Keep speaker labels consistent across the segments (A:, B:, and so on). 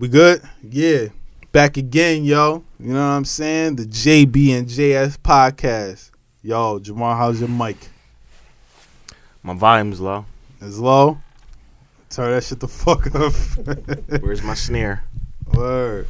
A: We good? Yeah. Back again, yo. You know what I'm saying? The JB and JS podcast. Yo, Jamar, how's your mic?
B: My volume's low.
A: It's low. Turn that shit the fuck up.
B: Where's my snare?
A: Word.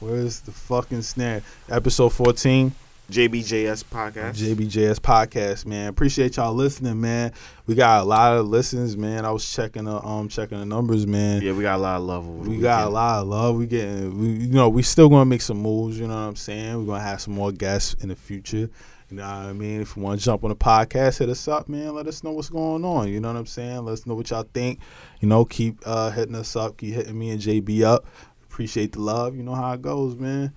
A: Where's the fucking snare? Episode 14.
B: JBJS podcast.
A: JBJS podcast, man. Appreciate y'all listening, man. We got a lot of listens, man. I was checking the um checking the numbers, man.
B: yeah, we got a lot of love.
A: We got a lot of love. We getting, we, you know, we still gonna make some moves. You know what I'm saying? We're gonna have some more guests in the future. You know what I mean? If you want to jump on the podcast, hit us up, man. Let us know what's going on. You know what I'm saying? Let us know what y'all think. You know, keep uh, hitting us up. Keep hitting me and JB up. Appreciate the love. You know how it goes, man.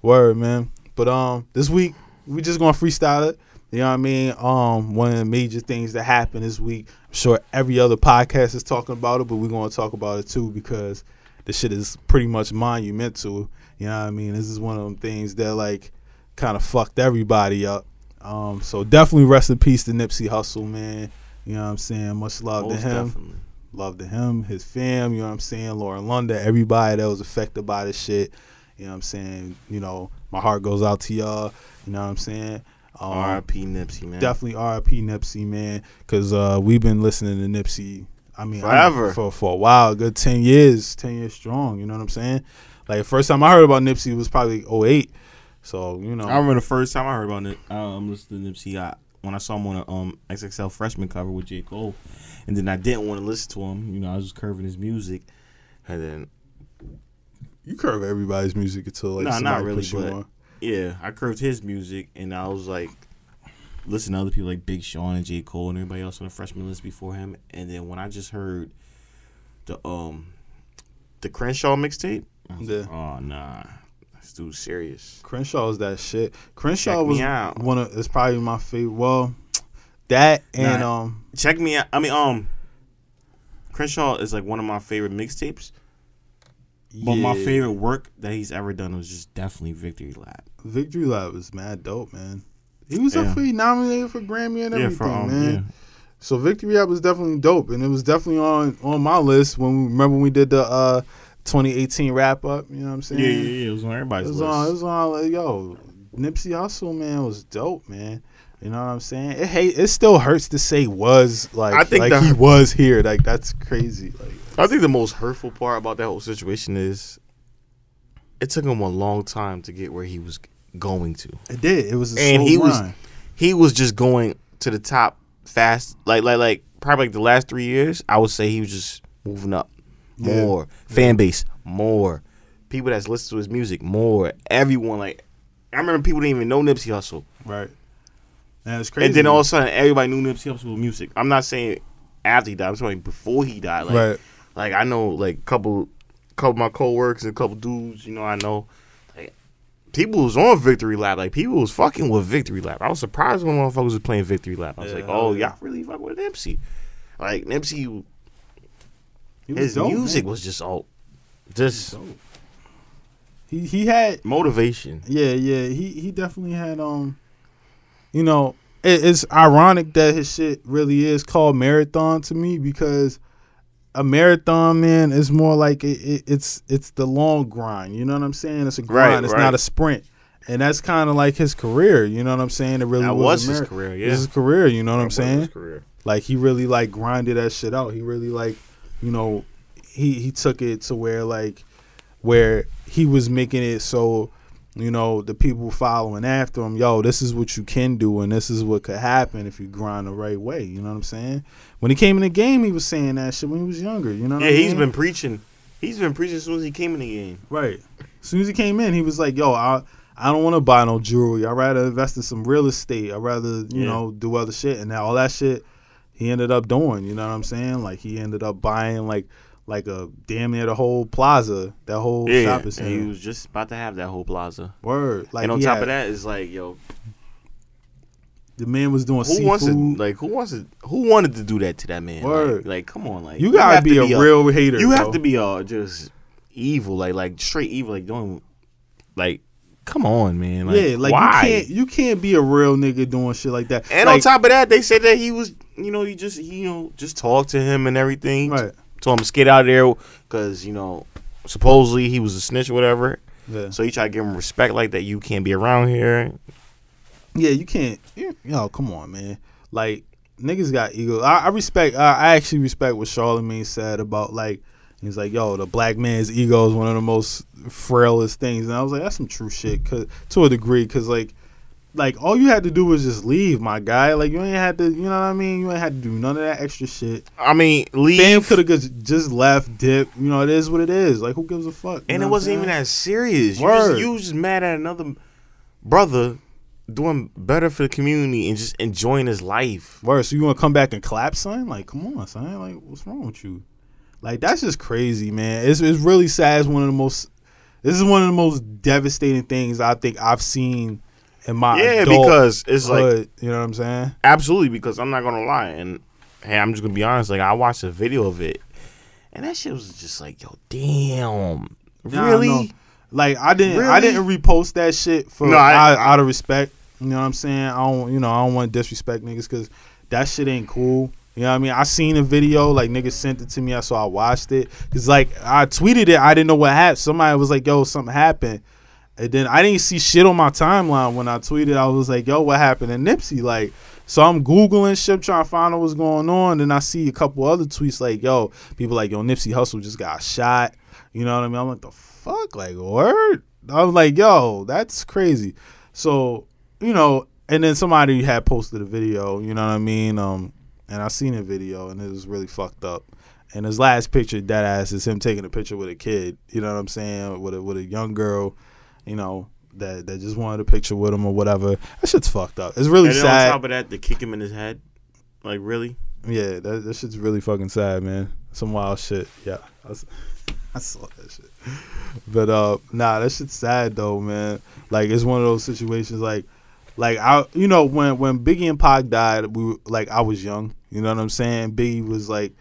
A: Word, man. But um, this week we just gonna freestyle it. You know what I mean? Um, one of the major things that happened this week. I'm sure every other podcast is talking about it, but we're gonna talk about it too because the shit is pretty much monumental. You know what I mean? This is one of them things that like kind of fucked everybody up. Um, so definitely rest in peace to Nipsey Hussle, man. You know what I'm saying? Much love
B: Most
A: to him.
B: definitely.
A: Love to him, his fam, you know what I'm saying? Lauren London, everybody that was affected by this shit. You know what I'm saying? You know, my heart goes out to y'all. You know what I'm saying? Um,
B: R.I.P. Nipsey, man.
A: Definitely R.I.P. Nipsey, man, because uh, we've been listening to Nipsey. I mean, I-
B: Forever.
A: for for a while, a good ten years, ten years strong. You know what I'm saying? Like first time I heard about Nipsey was probably 08. So you know,
B: I remember the first time I heard about it. Um, listening to Nipsey, I, when I saw him on a um XXL freshman cover with J Cole, and then I didn't want to listen to him. You know, I was just curving his music, and then
A: you curve everybody's music until like
B: Nah, not really, but-
A: on.
B: yeah, I curved his music, and I was like, listen to other people like Big Sean and J Cole and everybody else on the freshman list before him, and then when I just heard the um the Crenshaw mixtape, like,
A: Yeah.
B: oh nah, this dude's serious.
A: Crenshaw is that shit. Crenshaw
B: Check
A: was one of. It's probably my favorite. Well, that and
B: Nah.
A: um,
B: Check me out. I mean, um, Crenshaw is like one of my favorite mixtapes. But my favorite work that he's ever done was just definitely Victory Lap.
A: Victory Lap was mad dope, man. He was
B: Yeah.
A: for he nominated for Grammy and everything,
B: um,
A: man. So Victory Lap was definitely dope, and it was definitely on on my list when we remember when we did the uh 2018 wrap up. You know what I'm saying?
B: yeah, yeah, yeah, yeah. It was on
A: It
B: everybody's
A: was
B: list.
A: on. It was on. Like, yo, Nipsey Hussle, man, was dope, man. You know what I'm saying? It hate. It still hurts to say was like.
B: I think
A: like
B: the-
A: he was here. Like that's crazy. Like
B: I think the most hurtful part about that whole situation is it took him a long time to get where he was going to.
A: it did. It was a
B: And he was- He was just going to the top fast, like like like probably like the last three years. I would say he was just moving up
A: Yeah.
B: more fan base, more people that's listened to his music, more everyone. Like I remember people didn't even know Nipsey Hussle.
A: right. And it's crazy.
B: And then all of a sudden, everybody knew Nipsey Hussle with music. I'm not saying after he died. I'm saying before he died. Like,
A: right.
B: Like I know, like a couple, couple of my coworkers and a couple dudes. You know, I know. Like, people was on Victory Lap. Like people was fucking with Victory Lap. I was surprised when motherfuckers was playing Victory Lap. I was
A: Yeah,
B: like, oh,
A: yeah.
B: y'all really fuck with Nipsey. Like Nipsey, his
A: dope,
B: music
A: man.
B: was just all, just
A: dope. He he had
B: motivation.
A: Yeah, yeah. He he definitely had um you know, it, it's ironic that his shit really is called marathon to me because a marathon man is more like it, it, it's it's the long grind. You know what I'm saying? It's a grind.
B: Right,
A: it's
B: right.
A: not a sprint. And that's kind of like his career. You know what I'm saying? It really
B: That
A: was,
B: was his career. Yeah,
A: his career. You know what
B: That
A: I'm saying?
B: his career.
A: Like he really like grinded that shit out. He really like, you know, he he took it to where like where he was making it so, you know, the people following after him, yo, this is what you can do and this is what could happen if you grind the right way. You know what I'm saying? When he came in the game, he was saying that shit when he was younger. You know what
B: Yeah,
A: I
B: he's
A: mean?
B: been preaching. He's been preaching as soon as he came in the game.
A: Right. As soon as he came in, he was like, "Yo, I I don't want to buy no jewelry. I'd rather invest in some real estate. I'd rather you
B: Yeah.
A: know do other shit." And now all that shit he ended up doing. You know what I'm saying? Like he ended up buying like like a damn near the whole plaza, that whole
B: Yeah,
A: shopping center.
B: he was just about to have that whole plaza.
A: Word. Like
B: and on top
A: had-
B: of that, it's like, yo,
A: the man was doing
B: who
A: seafood.
B: wants to like who wants to who wanted to do that to that man?
A: Word.
B: Like, like, come on, like
A: you gotta
B: have
A: be
B: to
A: a real hater.
B: You have to be uh just evil, like like straight evil, like doing like come on, man. Like,
A: yeah, like
B: why?
A: you can't you can't be a real nigga doing shit like that.
B: and
A: like,
B: on top of that, they said that he was, you know, he just, he, you know, just talked to him and everything.
A: right.
B: Told him to get out of there because you know supposedly he was a snitch or whatever.
A: Yeah.
B: So he tried to give him respect like that. You can't be around here.
A: Yeah, you can't. You, yo, come on, man. Like niggas got ego. I, I respect. I, I actually respect what Charlemagne said about like. He's like, yo, the black man's ego is one of the most frailest things, and I was like, that's some true shit, cause to a degree, cause like, like all you had to do was just leave, my guy. Like you ain't had to, you know what I mean? You ain't had to do none of that extra shit.
B: I mean,
A: Fam
B: leave.
A: could have just, just left, dip. You know, it is what it is. Like who gives a fuck?
B: And it wasn't even that serious. You, just, you just mad at another brother doing better for the community and just enjoying his life.
A: Worse, so you want to come back and clap, son? Like, come on, son. Like, what's wrong with you? Like, that's just crazy, man. It's it's really sad. It's one of the most. This is one of the most devastating things I think I've seen in my
B: yeah, because it's like
A: you know what I'm saying?
B: absolutely. Because I'm not gonna lie, and hey, I'm just gonna be honest. Like I watched a video of it, and that shit was just like, yo, damn,
A: Nah,
B: really?
A: no. Like, I didn't I didn't repost that shit for
B: No, I-
A: out, out of respect. You know what I'm saying? I don't, you know, I don't want to disrespect niggas because that shit ain't cool. You know what I mean? I seen a video, like niggas sent it to me, so I watched it. Cause like I tweeted it, I didn't know what happened. Somebody was like, "Yo, something happened," and then I didn't see shit on my timeline when I tweeted. I was like, "Yo, what happened?" And Nipsey, like, so I'm googling shit, trying to find out what's going on. And I see a couple other tweets like, "Yo, people like, yo, Nipsey Hussle just got shot." You know what I mean? I'm like, the fuck, like, word. I was like, yo, that's crazy. So you know, and then somebody had posted a video, you know what I mean? Um, and I seen a video and it was really fucked up. And his last picture, dead ass, is him taking a picture with a kid. You know what I'm saying? With a with a young girl, you know, that that just wanted a picture with him or whatever. That shit's fucked up. It's really
B: and
A: sad.
B: on top of that, to kick him in his head, like really?
A: Yeah, that, that shit's really fucking sad, man. Some wild shit. Yeah, I saw that shit. But uh, nah, that shit's sad though, man. Like it's one of those situations, like, like I, you know, when when Biggie and Pac died, we were, like I was young. You know what I'm saying? Biggie was like,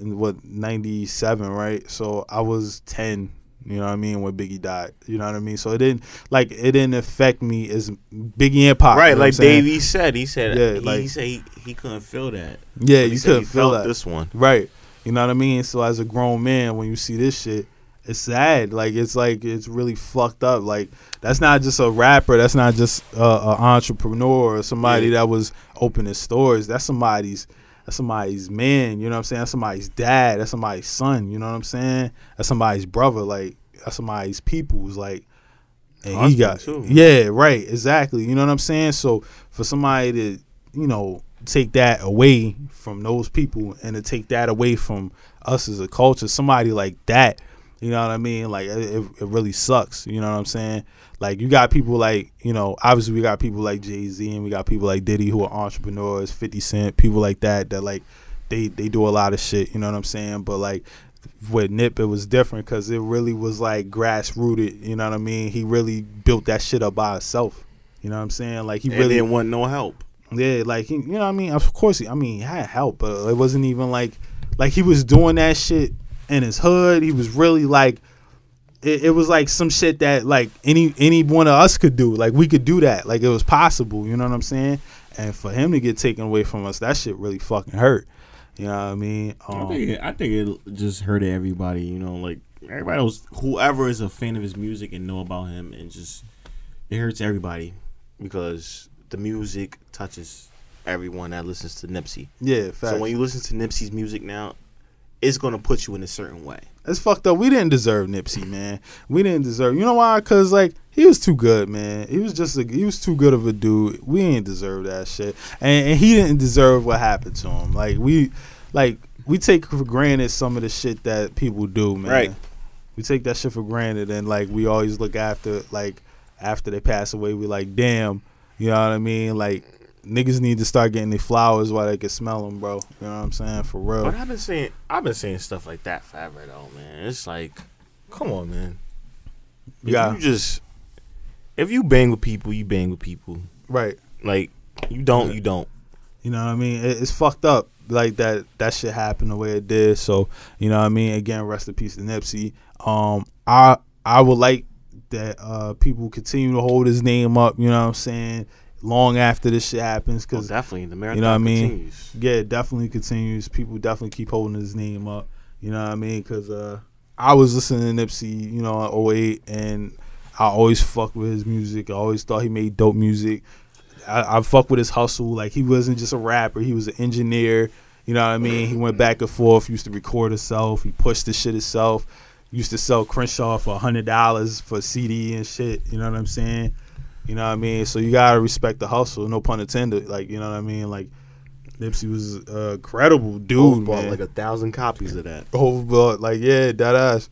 A: in what '97, right? So I was ten. You know what I mean when Biggie died. You know what I mean. So it didn't like it didn't affect me as Biggie and you
B: right,
A: know
B: like? Davey said. He said
A: Yeah,
B: he,
A: like-
B: he said he, he couldn't feel that.
A: Yeah, you couldn't feel that.
B: this one.
A: Right. You know what I mean? So as a grown man, when you see this shit, it's sad. Like it's like it's really fucked up. Like that's not just a rapper. That's not just a, a entrepreneur or somebody
B: Yeah.
A: that was opening stores. That's somebody's. That's somebody's man. You know what I'm saying? That's somebody's dad. That's somebody's son. You know what I'm saying? That's somebody's brother. Like that's somebody's people's. Like and he got
B: too.
A: yeah right exactly. You know what I'm saying? So for somebody to you know take that away from those people and to take that away from us as a culture somebody like that you know what i mean? Like it, it really sucks. You know what i'm saying? Like you got people like you know obviously we got people like jay-z and we got people like diddy who are entrepreneurs 50 cent people like that that like they they do a lot of shit. You know what i'm saying? But like with nip it was different because it really was like grass rooted you know what i mean? He really built that shit up by himself. You know what i'm saying? Like he
B: And
A: really
B: didn't want no help.
A: yeah, like he, you know, what I mean, of course, he, I mean, he had help, but it wasn't even like, like he was doing that shit in his hood. He was really like, it, it was like some shit that like any any one of us could do. Like we could do that. Like it was possible. You know what I'm saying? And for him to get taken away from us, that shit really fucking hurt. You know what I mean?
B: I
A: Um,
B: think it, I think it just hurted everybody. You know, like everybody was whoever is a fan of his music and know about him, and just it hurts everybody because the music touches everyone that listens to Nipsey.
A: yeah, facts.
B: So when you listen to Nipsey's music now, it's gonna put you in a certain way.
A: It's fucked up. We didn't deserve Nipsey, man. We didn't deserve. You know why? Cause like he was too good, man. He was just a, he was too good of a dude. We didn't deserve that shit, and, and he didn't deserve what happened to him. Like we, like we take for granted some of the shit that people do, man.
B: Right.
A: We take that shit for granted, and like we always look after like after they pass away, we like damn. You know what I mean? Like niggas need to start getting their flowers while they can smell them, bro. You know what I'm saying? For real.
B: But I've been saying I've been saying stuff like that forever though, man. It's like, come on, man. If
A: Yeah.
B: you just if you bang with people, you bang with people.
A: Right.
B: Like you don't,
A: Yeah.
B: you don't.
A: You know what I mean? It, it's fucked up like that that shit happened the way it did. So, you know what I mean? Again, rest in peace to Nipsey. Um I I would like that uh people continue to hold his name up, you know what I'm saying, long after this shit happens
B: Well,
A: cuz
B: definitely the marathon
A: you know what I mean?
B: continues.
A: yeah, it definitely continues. People definitely keep holding his name up, you know what I mean? Cuz uh I was listening to Nipsey, you know, in 08, and I always fucked with his music. I always thought he made dope music. I, I fuck with his hustle. Like he wasn't just a rapper; he was an engineer. You know what I mean? He went back and forth. Used to record himself. He pushed the shit himself. Used to sell Crenshaw for hundred dollars for a CD and shit. You know what I'm saying? You know what I mean? So you gotta respect the hustle. No pun intended. Like you know what I mean? Like Nipsey was a credible dude,
B: bought like a thousand copies of that.
A: but like yeah, that ass.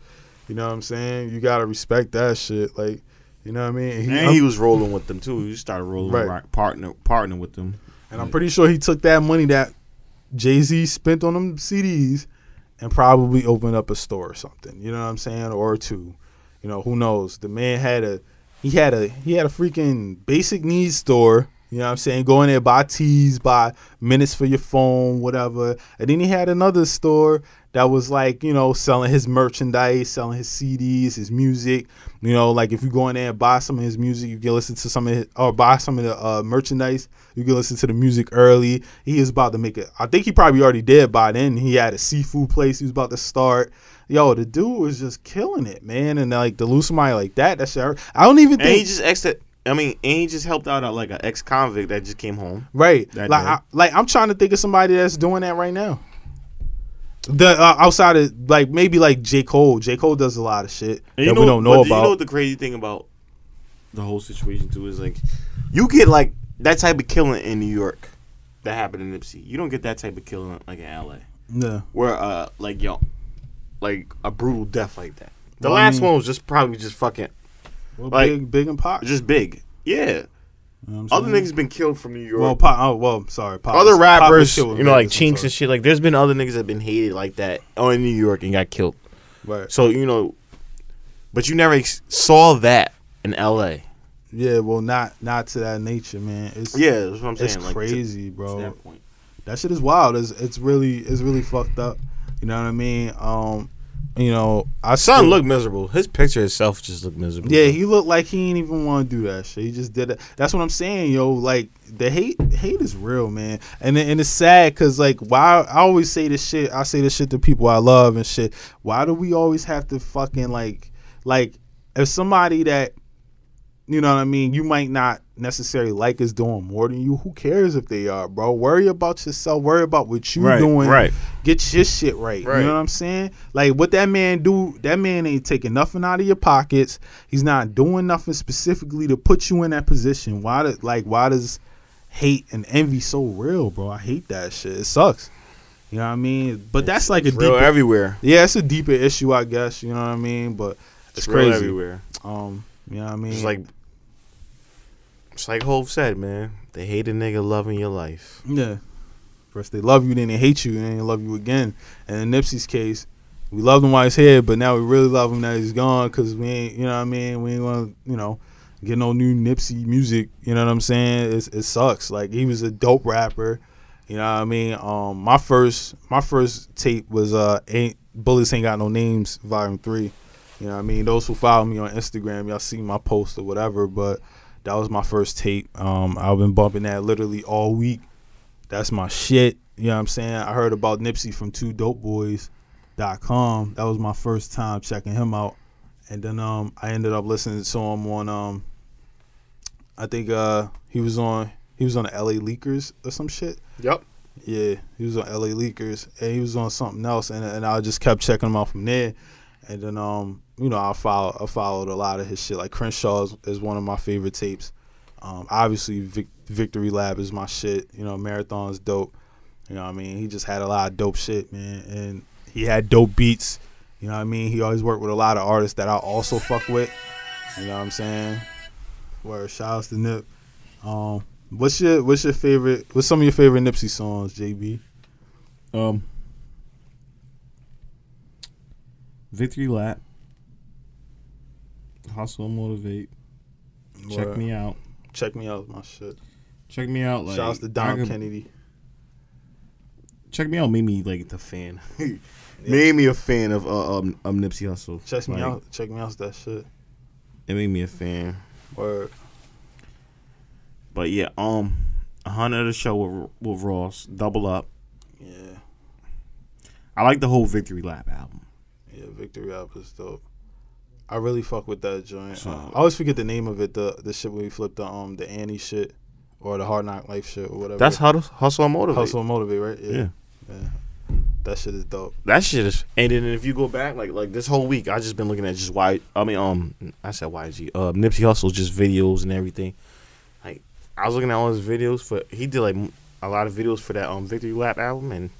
A: You know what I'm saying? You gotta respect that shit. Like, you know what I mean? He-
B: And he was rolling with them too. He started rolling,
A: Right.
B: right. partner, partner with them.
A: and I'm pretty sure he took that money that Jay Z spent on them CDs and probably opened up a store or something. You know what I'm saying? Or two. You know, who knows? The man had a he had a he had a freaking basic needs store. You know what I'm saying? Go in there, buy teas, buy minutes for your phone, whatever. And then he had another store that was like, you know, selling his merchandise, selling his CDs, his music. You know, like if you go in there and buy some of his music, you can listen to some of his, or buy some of the uh, merchandise. You can listen to the music early. He is about to make it. I think he probably already did by then. He had a seafood place he was about to start. Yo, the dude was just killing it, man. And like to lose somebody like that, that's. I don't even
B: And he just exited. I mean, and he just helped out uh, like an ex convict that just came home.
A: right. Like. I, like I'm trying to think of somebody that's doing that right now. The uh, outside of like maybe like J Cole. J Cole does a lot of shit
B: And
A: that we don't know
B: but
A: about.
B: You know what the crazy thing about the whole situation too is like, you get like that type of killing in New York that happened in Nipsey. You don't get that type of killing like in LA,
A: yeah.
B: where uh like yo, like a brutal death like that. The
A: Well, I
B: last
A: mean-
B: one was just probably just fucking
A: Well,
B: Like-
A: big, big and pop.
B: just big. Yeah,
A: You know
B: other niggas been killed from New York.
A: Well, pop. Oh, well, sorry. Pop
B: other rappers, you know, like
A: Chinx
B: and shit. Like, there's been other niggas that been hated like that on in New York and got killed.
A: Right.
B: So you know, but you never ex- saw that in L.A.
A: Yeah. Well, not not to that nature, man. It's
B: Yeah, that's what I'm saying.
A: It's
B: like,
A: crazy,
B: to
A: bro.
B: that point.
A: that shit is wild. It's it's really it's really fucked up. You know what I mean? Um, you know, I
B: Son looked miserable. His picture itself just looked miserable.
A: Yeah, he looked like he didn't even want to do that shit. He just did it. That's what I'm saying, yo. Like the hate, hate is real, man. And and it's sad because like why I always say this shit. I say this shit to people I love and shit. Why do we always have to fucking like like if somebody that you know what I mean, you might not necessarily like is doing more than you. Who cares if they are, bro? Worry about yourself. Worry about what you
B: Right,
A: doing.
B: right.
A: Get your shit right.
B: Right.
A: You know what I'm saying? Like what that man do, that man ain't taking nothing out of your pockets. He's not doing nothing specifically to put you in that position. Why does like why does hate and envy so real, bro? I hate that shit. It sucks. You know what I mean? But that's like a
B: It's real everywhere.
A: yeah, it's a deeper issue, I guess. You know what I mean? But it's,
B: It's real
A: crazy.
B: everywhere.
A: Um, you know what I mean?
B: It's like, like Hove said, man. They hate a nigga loving your life.
A: Yeah. First they love you, then they hate you, and they love you again. And in Nipsey's case, we loved him while he's here, but now we really love him that he's gone because we ain't, you know what I mean? We ain't gonna, you know, get no new Nipsey music. You know what I'm saying? It's, it sucks. Like he was a dope rapper. You know what I mean? Um, my first, my first tape was uh, ain't Bullets Ain't Got No Names, Volume Three. You know what I mean? Those who follow me on Instagram, y'all see my post or whatever, but that was my first tape. Um, I've been bumping that literally all week. That's my shit. You know what I'm saying? I heard about Nipsey from 2dopeboyz.com. That was my first time checking him out. And then um I ended up listening to him on um I think uh he was on he was on the LA Leakers or some shit.
B: Yep.
A: Yeah, he was on LA Leakers and he was on something else and and I just kept checking him out from there. And then um, you know, I follow I followed a lot of his shit. Like Crenshaw is, is one of my favorite tapes. Um, obviously Vic, Victory Lap is my shit. You know, Marathon's dope. You know what I mean? He just had a lot of dope shit, man. And he had dope beats. You know what I mean? He always worked with a lot of artists that I also fuck with. You know what I'm saying? Where shout outs to Nip. Um, what's your what's your favorite what's some of your favorite Nipsey songs, JB?
B: Um. Victory lap. Hustle motivate. Check me out.
A: Check me out, my shit.
B: Check me out. Like
A: Shout outs to Don
B: could-
A: Kennedy.
B: Check me out. Made me like the fan. made me a fan of uh, um, um Nipsey Hussle.
A: Check me out. Check me out. That shit.
B: It made me a fan.
A: Word.
B: But yeah, um, a hundred of the show with, with Ross, double up.
A: Yeah.
B: I like the whole Victory Lap album.
A: Yeah. Yeah, Victory Lap is dope. I really fuck with that joint.
B: So-
A: Uh, I always forget the name of it. The the shit when we flipped the um the Annie shit or the Hard Knock Life shit or whatever.
B: That's hustle, hustle and motivate.
A: Hustle and Motivate, right?
B: Yeah.
A: yeah. That shit is dope.
B: That shit is. And then if you go back, like like this whole week, I just been looking at just why. I mean, um, I said YG. Uh, Nipsey Hussle just videos and everything. Like I was looking at all his videos for. He did like a lot of videos for that um Victory Lap album, and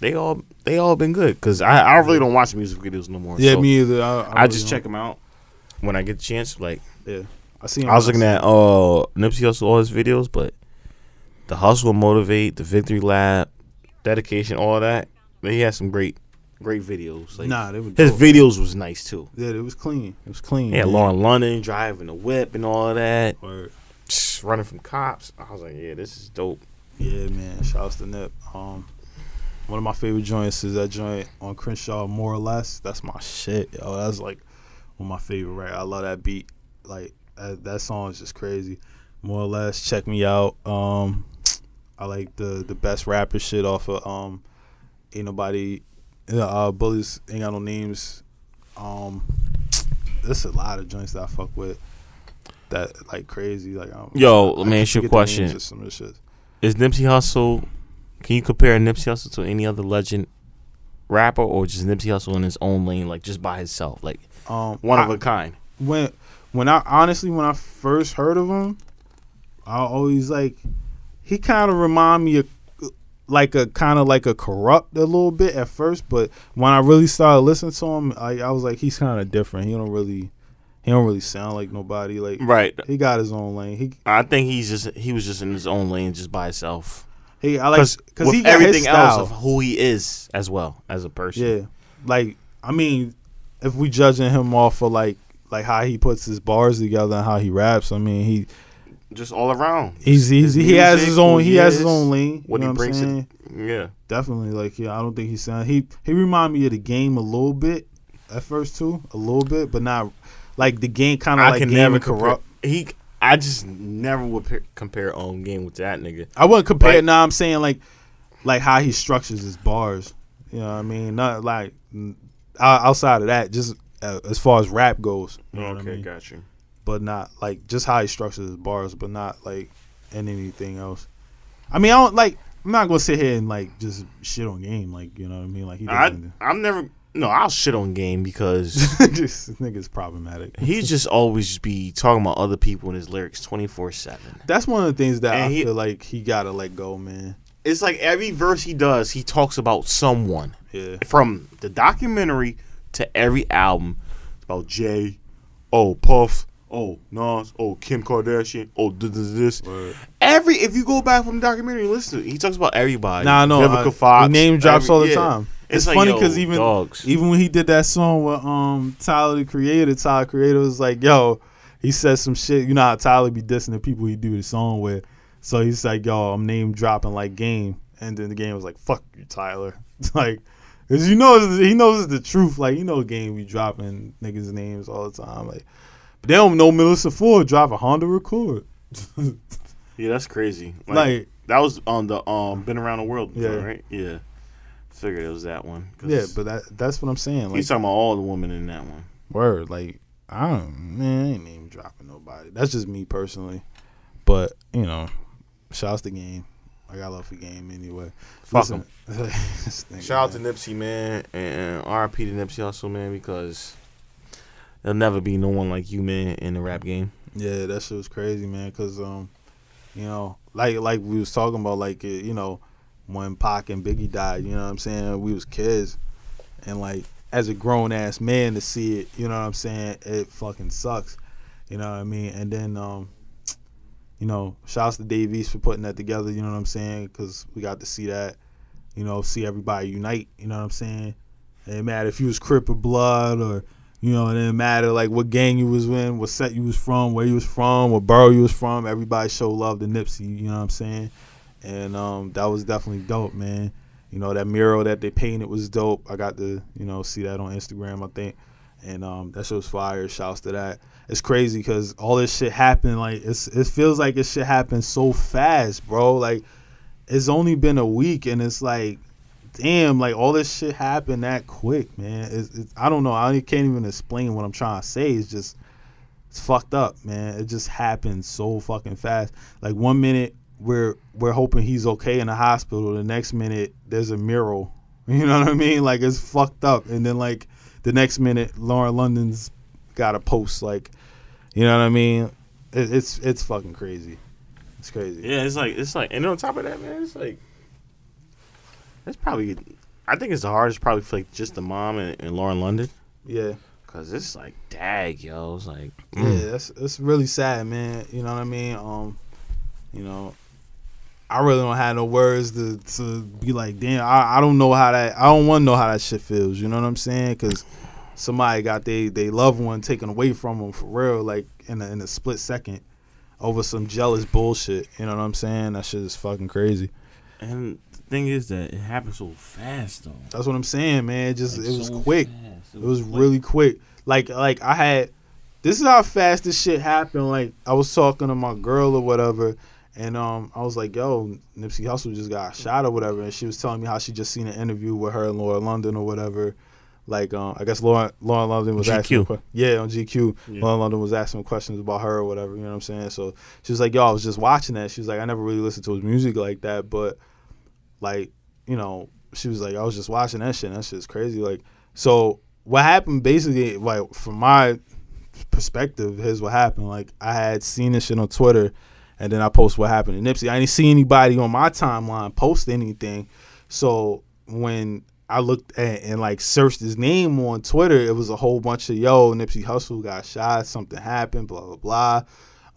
B: they all they all been good. Cause I I really don't watch music videos no more.
A: Yeah,
B: so
A: me either. I,
B: I just check them out when I get the chance. Like
A: Yeah, I see.
B: I was looking at uh Nipsey Hussle all his videos, but the hustle motivate, the victory lap, dedication, all that. But He had some great, great videos. Like
A: Nah, they were
B: his
A: dope.
B: videos was nice too.
A: Yeah, it was clean. It was clean.
B: Yeah. Lauren London driving the whip and all that. Psh, running from cops. I was like, yeah, this is dope.
A: Yeah, man. Shouts to Nip. Um, one of my favorite joints is that joint on Crenshaw, more or less. That's my shit, yo. That's like one of my favorite. Right, I love that beat. Like that, that song is just crazy. More or less, check me out. Um, I like the the best rapper shit off of um, ain't nobody. Uh, bullets ain't got no names. Um, there's a lot of joints that I fuck with. That like crazy. Like um,
B: Yo,
A: I
B: let me ask you a
A: forget the names
B: question.
A: of Some of the shit.
B: Is Nipsey Hussle? Can you compare Nipsey Hussle to any other legend rapper, or just Nipsey Hussle in his own lane, like just by himself, like
A: Um,
B: one
A: I-
B: of a kind?
A: when when I honestly when I first heard of him, I always like he kind of remind me of like a kind of like a Kurupt a little bit at first, but when I really started listening to him, I, I was like he's kind of different. He don't really he don't really sound like nobody. Like
B: Right.
A: he got his own lane. He
B: I think he's just he was just in his own lane, just by himself.
A: He I like
B: Because
A: he got
B: everything
A: his
B: else of who he is as well as a person.
A: Yeah, like I mean, if we judging him off of like like how he puts his bars together and how he raps, I mean he
B: just all around.
A: He's, he's
B: His
A: he has his own he,
B: he
A: has his own lane.
B: what
A: you know
B: he
A: what I'm
B: brings it. Yeah,
A: Definitely, like yeah, I don't think he's sound he he remind me of the game a little bit at first too, a little bit, but not like the game kind of
B: I
A: like
B: can
A: game
B: never
A: and
B: compare.
A: Kurupt.
B: He, I just never would pe- compare own game with that nigga.
A: I wouldn't compare.
B: Like-
A: now I'm saying like like how he structures his bars. You know what I mean? Not like outside of that, just uh, as far as rap goes. You know what I mean?
B: got you.
A: but not like just how he structures his bars, but not like in anything else. I mean, I don't like. I'm not gonna sit here and like just shit on game, like you know what I mean. Like he
B: I. I'm never. No, I'll shit on game because
A: this nigga's problematic.
B: he just always be talking about other people in his lyrics 24 seven.
A: That's one of the things that
B: And
A: I
B: he-
A: feel like he gotta let go, man.
B: It's like every verse he does, he talks about someone.
A: Yeah,
B: from the documentary to every album it's about Jay, oh Puff, oh Nas, oh Kim Kardashian, oh this, this.
A: Word.
B: Every if you go back from the documentary listen, to it, he talks about everybody.
A: Nah, I know.
B: Vivica
A: I-
B: Fox,
A: name drops
B: every-
A: all the
B: yeah.
A: time. It's,
B: like,
A: funny because even
B: dogs.
A: even when he did that song with um Tyler the Creator, Tyler the Creator was like, "Yo," he said some shit. You know how Tyler be dissing the people he do the song with. So he's like, "Yo, I'm name dropping like game," and then the game was like, "Fuck you, Tyler." It's like, cause you know he knows it's the truth. Like you know, game be dropping niggas' names all the time. Like, but they don't know Melyssa Ford drive a Honda Accord.
B: Yeah, that's crazy. Like,
A: Like,
B: that was on the um been around the world, before,
A: Yeah.
B: right? Yeah, figured it was that one.
A: yeah, but that that's what I'm saying. Like,
B: he's talking about all the women in that one.
A: Word, like I don't, man, I ain't even dropping nobody. That's just me personally. But you know, shouts to game. I got love for game anyway.
B: Fuck
A: Listen, this nigga,
B: Shout out to. Nipsey, man, and RIP to Nipsey also man, because there'll never be no one like you, man, in the rap game.
A: Yeah, that shit was crazy, man. Cause um, you know, like like we was talking about, like you know, when Pac and Biggie died. You know what I'm saying? We was kids, and like as a grown ass man to see it, you know what I'm saying? It fucking sucks. You know what I mean? And then um, you know, shouts to Dave East for putting that together. You know what I'm saying? Because we got to see that. You know, see everybody unite. You know what I'm saying? It didn't matter if you was Crip or Blood or you know, it didn't matter like what gang you was in, what set you was from, where you was from, what borough you was from. Everybody showed love to Nipsey. You know what I'm saying? And um, that was definitely dope, man. You know that mural that they painted was dope. I got to you know see that on Instagram, I think, and um, that shit was fire. Shouts to that. It's crazy because all this shit happened like it's it feels like this shit happened so fast, bro. Like it's only been a week and it's like damn, like all this shit happened that quick, man. It's, it's, I don't know. I can't even explain what I'm trying to say. It's just it's fucked up, man. It just happened so fucking fast. Like one minute we're we're hoping he's okay in the hospital. The next minute there's a mural. You know what I mean? Like it's fucked up. And then like the next minute Lauren London's got a post. Like, you know what I mean? It, it's it's fucking crazy. It's crazy.
B: Yeah, it's like it's like, and on top of that, man, it's like it's probably. I think it's the hardest, probably for like just the mom and, and Lauren London,
A: Yeah.
B: cause it's like, dag, yo, it's like,
A: Yeah,
B: mm.
A: that's that's really sad, man. You know what I mean? Um, you know, I really don't have no words to to be like, damn. I, I don't know how that. I don't want to know how that shit feels. You know what I'm saying? Because somebody got they they loved one taken away from them for real, like in a, in a split second, over some jealous bullshit. You know what I'm saying? That shit is fucking crazy.
B: and the thing is that it happened so fast though.
A: That's what I'm saying, man. It just
B: Like,
A: it was
B: so
A: quick. It was
B: quick.
A: really quick. Like like I had this is how fast this shit happened. Like I was talking to my girl or whatever, and um I was like, "Yo, Nipsey Hussle just got shot or whatever," and she was telling me how she just seen an interview with her and Lauren London or whatever. Like um I guess Laura Lauren London was
B: GQ.
A: asking que- yeah on GQ.
B: Yeah.
A: Lauren London was asking questions about her or whatever. You know what I'm saying? So she was like, "Yo, I was just watching that." She was like, "I never really listened to his music like that, but like you know." She was like, "I was just watching that shit. And that shit's crazy." Like so what happened basically like from my perspective here's what happened like i had seen this shit on twitter and then i post what happened to nipsey i didn't see anybody on my timeline post anything so when i looked at and like searched his name on twitter it was a whole bunch of yo nipsey Hussle got shot something happened blah blah blah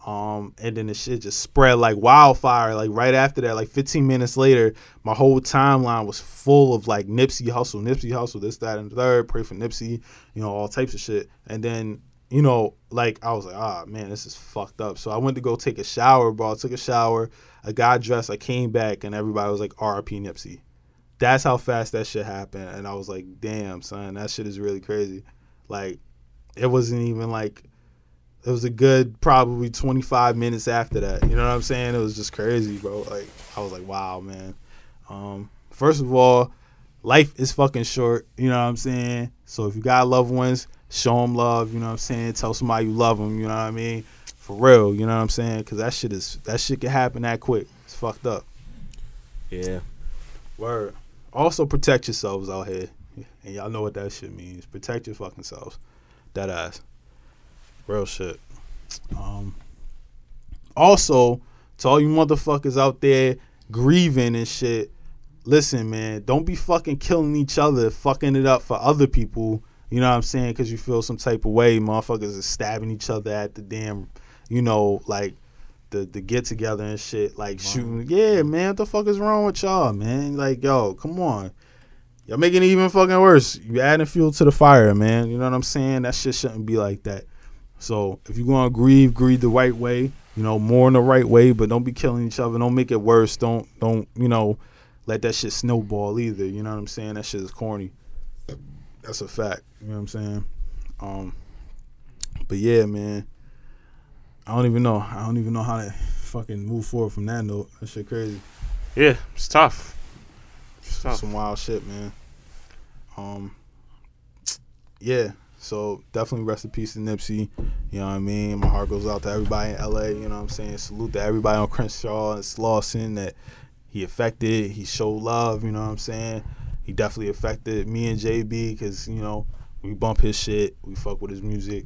A: um, and then the shit just spread like wildfire. Like right after that, like 15 minutes later, my whole timeline was full of like Nipsey Hussle, Nipsey Hussle, this, that, and the third. Pray for Nipsey, you know, all types of shit. And then, you know, like I was like, ah, man, this is fucked up. So I went to go take a shower, bro. I took a shower. I got dressed. I came back, and everybody was like, R.I.P. Nipsey. That's how fast that shit happened. And I was like, damn, son, that shit is really crazy. Like, it wasn't even like it was a good probably 25 minutes after that. You know what I'm saying? It was just crazy, bro. Like I was like, wow, man. Um, first of all, life is fucking short. You know what I'm saying? So if you got loved ones, show them love. You know what I'm saying? Tell somebody you love them. You know what I mean? For real. You know what I'm saying? Because that shit is that shit can happen that quick. It's fucked up.
B: Yeah.
A: Word. Also protect yourselves out here. And y'all know what that shit means. Protect your fucking selves. That ass. Real shit. Um also, to all you motherfuckers out there grieving and shit, listen, man, don't be fucking killing each other, fucking it up for other people. You know what I'm saying? Because you feel some type of way. Motherfuckers are stabbing each other at the damn, you know, like the the get together and shit, like shooting. Yeah, man, what the fuck is wrong with y'all, man? Like, yo, come on. Y'all making it even fucking worse. You adding fuel to the fire, man. You know what I'm saying? That shit shouldn't be like that. So if you're gonna grieve, grieve the right way. You know, more in the right way, but don't be killing each other. Don't make it worse. Don't don't you know, let that shit snowball either. You know what I'm saying? That shit is corny. That's a fact. You know what I'm saying? Um, but yeah, man. I don't even know. I don't even know how to fucking move forward from that note. That shit crazy.
B: Yeah, it's tough. It's tough.
A: Some wild shit, man. Um, yeah. So definitely rest in peace to Nipsey. You know what I mean? My heart goes out to everybody in LA. You know what I'm saying? Salute to everybody on Crenshaw and Slauson that he affected. He showed love. You know what I'm saying? He definitely affected me and JB because you know we bump his shit. We fuck with his music.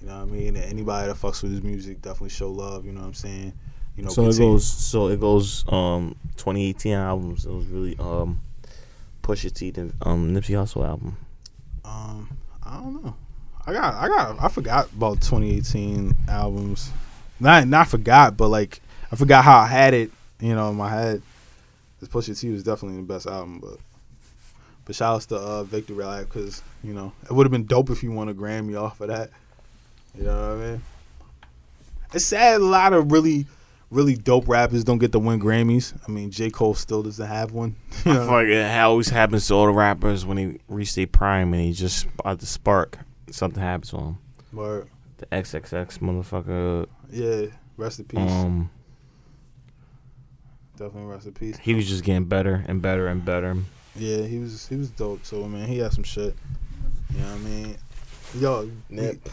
A: You know what I mean? And anybody that fucks with his music definitely show love. You know what I'm saying? You know.
B: so it goes. So it goes. Um, 2018 albums. It was really um, Pusha T and um Nipsey Hussle album.
A: Um, I don't know. I got, I got, I forgot about 2018 albums. Not, not forgot, but like I forgot how I had it, you know, in my head. This Pusha T was definitely the best album, but but shout outs to uh, Victory Lap because you know it would have been dope if he won a Grammy off of that. You know what I mean? It's sad a lot of really, really dope rappers don't get to win Grammys. I mean, J Cole still doesn't have one. You
B: I feel like it always happens to all the rappers when they reach their prime and he just about to spark. Something happens to him.
A: Word.
B: The XXX motherfucker.
A: Yeah, rest in peace.
B: Um,
A: Definitely rest in peace.
B: he was just getting better and better and better.
A: Yeah, he was he was dope too, man. He had some shit. You know what I mean? Yo,
B: Nip.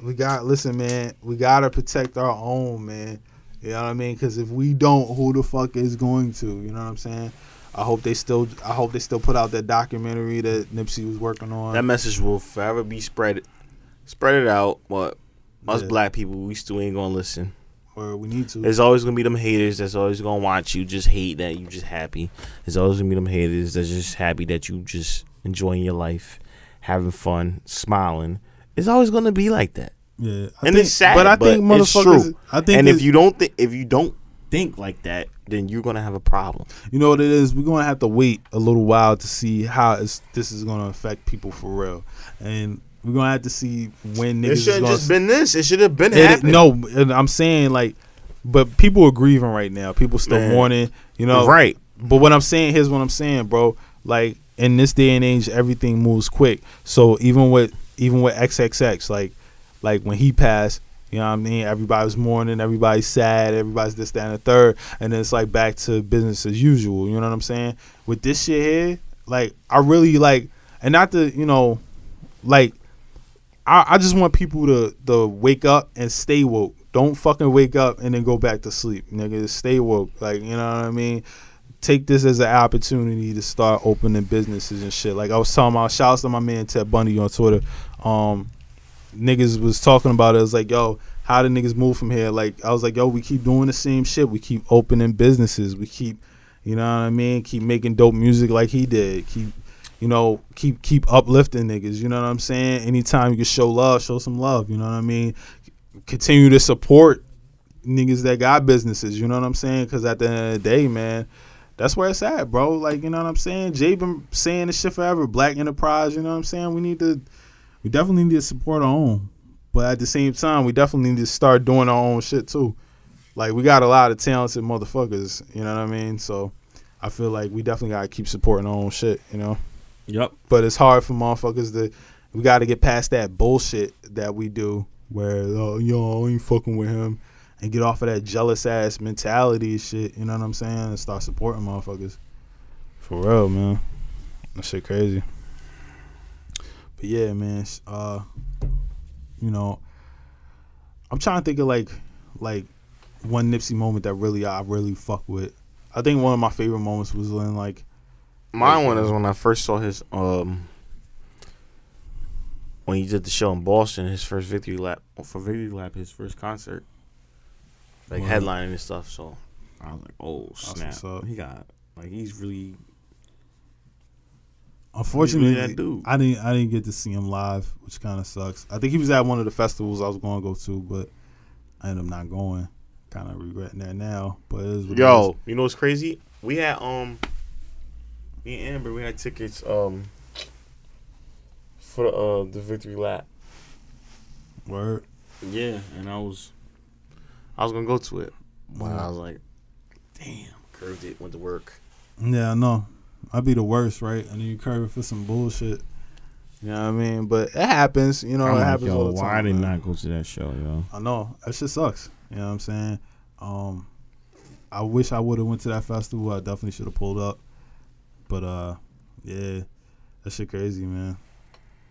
A: We, we got listen, man. We gotta protect our own, man. You know what I mean? Because if we don't, who the fuck is going to? You know what I'm saying? I hope they still. I hope they still put out that documentary that Nipsey was working on.
B: That message will forever be spread. Spread it out. But us
A: Yeah.
B: black people, we still ain't gonna listen.
A: Or we need to.
B: There's always gonna be them haters that's always gonna watch you just hate that you just happy. There's always gonna be them haters that's just happy that you just enjoying your life, having fun, smiling. It's always gonna be like that.
A: yeah, I
B: and it's sad,
A: but I think
B: but it's
A: motherfuckers.
B: true.
A: I think
B: and if you don't think if you don't think like that, then you're gonna have a problem.
A: You know what it is? We're gonna have to wait a little while to see how this is gonna affect people for real, and we're gonna have to see when niggas.
B: It
A: is
B: should have
A: gonna
B: just been this. It should have been
A: It-
B: happening.
A: no, and I'm saying like, but people are grieving right now. People still
B: Man.
A: mourning. You know,
B: right?
A: But what I'm saying, here's what I'm saying, bro. Like in this day and age, everything moves quick. So even with even with XXX, like like when he passed, you know what I mean? Everybody's mourning, everybody's sad, everybody's this, that, and the third, and then it's like back to business as usual. You know what I'm saying? With this shit here, like I really like, and not to you know, like I, I just want people to to wake up and stay woke. Don't fucking wake up and then go back to sleep, nigga. Stay woke. Like you know what I mean. Take this as an opportunity to start opening businesses and shit. Like I was talking about, shouts to my man Ted Bundy on Twitter. Um, niggas was talking about it. It was like, yo, how do niggas move from here? Like I was like, yo, we keep doing the same shit. We keep opening businesses. We keep, you know what I mean? Keep making dope music like he did. Keep, you know, keep keep uplifting niggas. You know what I'm saying? Anytime you can show love, show some love. You know what I mean? Continue to support niggas that got businesses. You know what I'm saying? Because at the end of the day, man. That's where it's at, bro. Like, you know what I'm saying? Jay been saying this shit forever. Black enterprise, you know what I'm saying? We need to we definitely need to support our own. But at the same time, we definitely need to start doing our own shit too. Like we got a lot of talented motherfuckers, you know what I mean? So I feel like we definitely gotta keep supporting our own shit, you know.
B: Yep.
A: But it's hard for motherfuckers to we gotta get past that bullshit that we do where oh yo, I ain't fucking with him and get off of that jealous ass mentality shit, you know what I'm saying? And start supporting motherfuckers. For real, man. That shit crazy. But yeah, man. Uh, you know, I'm trying to think of like, like one Nipsey moment that really I really fuck with. I think one of my favorite moments was when like,
B: My one is when I first saw his um when he did the show in Boston, his first victory lap for victory lap, his first concert, like
A: Wow.
B: headlining and stuff. So I was like, oh snap,
A: what's up.
B: he got like he's really
A: unfortunately,
B: that dude.
A: I didn't I didn't get to see him live, which kind of sucks. I think he was at one of the festivals I was going to go to, but I ended up not going. Kind of regretting that now, but it is what
B: yo.
A: is.
B: You know what's crazy? We had um me and Amber, we had tickets um for the uh the victory lap.
A: Word.
B: Yeah, and I was I was gonna go to it, but I was like, damn, curved it, went to work.
A: Yeah, I know. I'd be the worst, right? And then you curve it for some bullshit. You know what I mean? But it happens. You know,
C: I'm
A: it
C: like,
A: happens
C: yo,
A: all the time.
C: why did
A: man.
C: not go to that show, yo?
A: I know that shit sucks. You know what I'm saying? Um, I wish I would have went to that festival. I definitely should have pulled up. But uh, yeah, that shit crazy, man.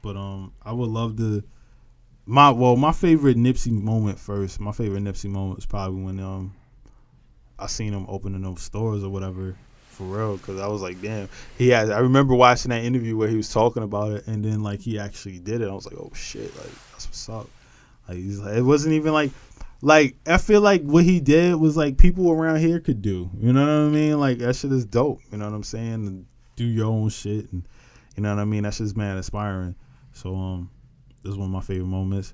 A: But um, I would love to. My well, my favorite Nipsey moment first. My favorite Nipsey moment was probably when um, I seen him opening those stores or whatever. For real, because I was like, damn. He had. I remember watching that interview where he was talking about it, and then like he actually did it. I was like, oh shit, like that's what's up. Like he's like, it wasn't even like, like I feel like what he did was like people around here could do. You know what I mean? Like that shit is dope. You know what I'm saying? And do your own shit, and you know what I mean. That's just mad inspiring. So um, this is one of my favorite moments.